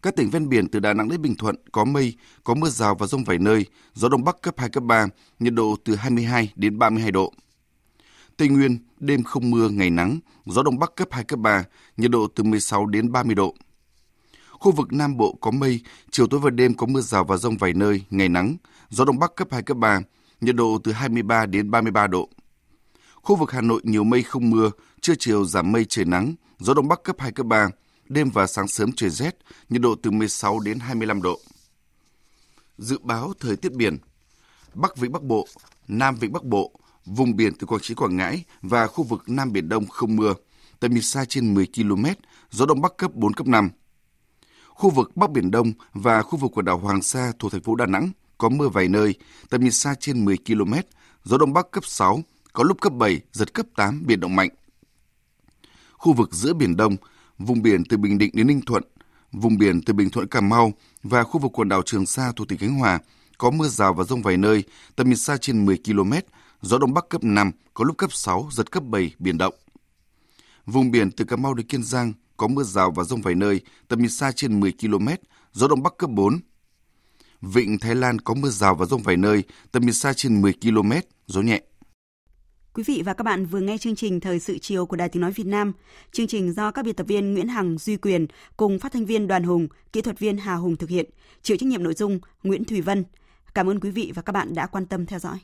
Các tỉnh ven biển từ Đà Nẵng đến Bình Thuận có mây, có mưa rào và rông vài nơi, gió Đông Bắc cấp 2, cấp 3, nhiệt độ từ 22 đến 32 độ. Tây Nguyên, đêm không mưa, ngày nắng, gió Đông Bắc cấp 2, cấp 3, nhiệt độ từ 16 đến 30 độ. Khu vực Nam Bộ có mây, chiều tối và đêm có mưa rào và rông vài nơi, ngày nắng, gió Đông Bắc cấp 2, cấp 3, nhiệt độ từ 23 đến 33 độ. Khu vực Hà Nội nhiều mây không mưa, trưa chiều giảm mây trời nắng, gió Đông Bắc cấp 2, cấp 3, đêm và sáng sớm trời rét, nhiệt độ từ 16 đến 25 độ. Dự báo thời tiết biển Bắc Vịnh Bắc Bộ, Nam Vịnh Bắc Bộ, vùng biển từ Quảng Trị Quảng Ngãi và khu vực Nam Biển Đông không mưa, tầm nhìn xa trên 10 km, gió Đông Bắc cấp 4, cấp 5. Khu vực Bắc Biển Đông và khu vực quần đảo Hoàng Sa thuộc thành phố Đà Nẵng có mưa vài nơi, tầm nhìn xa trên 10 km, gió Đông Bắc cấp 6, có lúc cấp 7, giật cấp 8, biển động mạnh. Khu vực giữa Biển Đông, vùng biển từ Bình Định đến Ninh Thuận, vùng biển từ Bình Thuận Cà Mau và khu vực quần đảo Trường Sa thuộc tỉnh Khánh Hòa có mưa rào và rông vài nơi, tầm nhìn xa trên 10 km, gió đông bắc cấp 5, có lúc cấp 6, giật cấp 7, biển động. Vùng biển từ Cà Mau đến Kiên Giang có mưa rào và rông vài nơi, tầm nhìn xa trên 10 km, gió đông bắc cấp 4. Vịnh Thái Lan có mưa rào và rông vài nơi, tầm nhìn xa trên 10 km, gió nhẹ. Quý vị và các bạn vừa nghe chương trình Thời sự chiều của Đài Tiếng Nói Việt Nam. Chương trình do các biên tập viên Nguyễn Hằng, Duy Quyền cùng phát thanh viên Đoàn Hùng, kỹ thuật viên Hà Hùng thực hiện. Chịu trách nhiệm nội dung Nguyễn Thùy Vân. Cảm ơn quý vị và các bạn đã quan tâm theo dõi.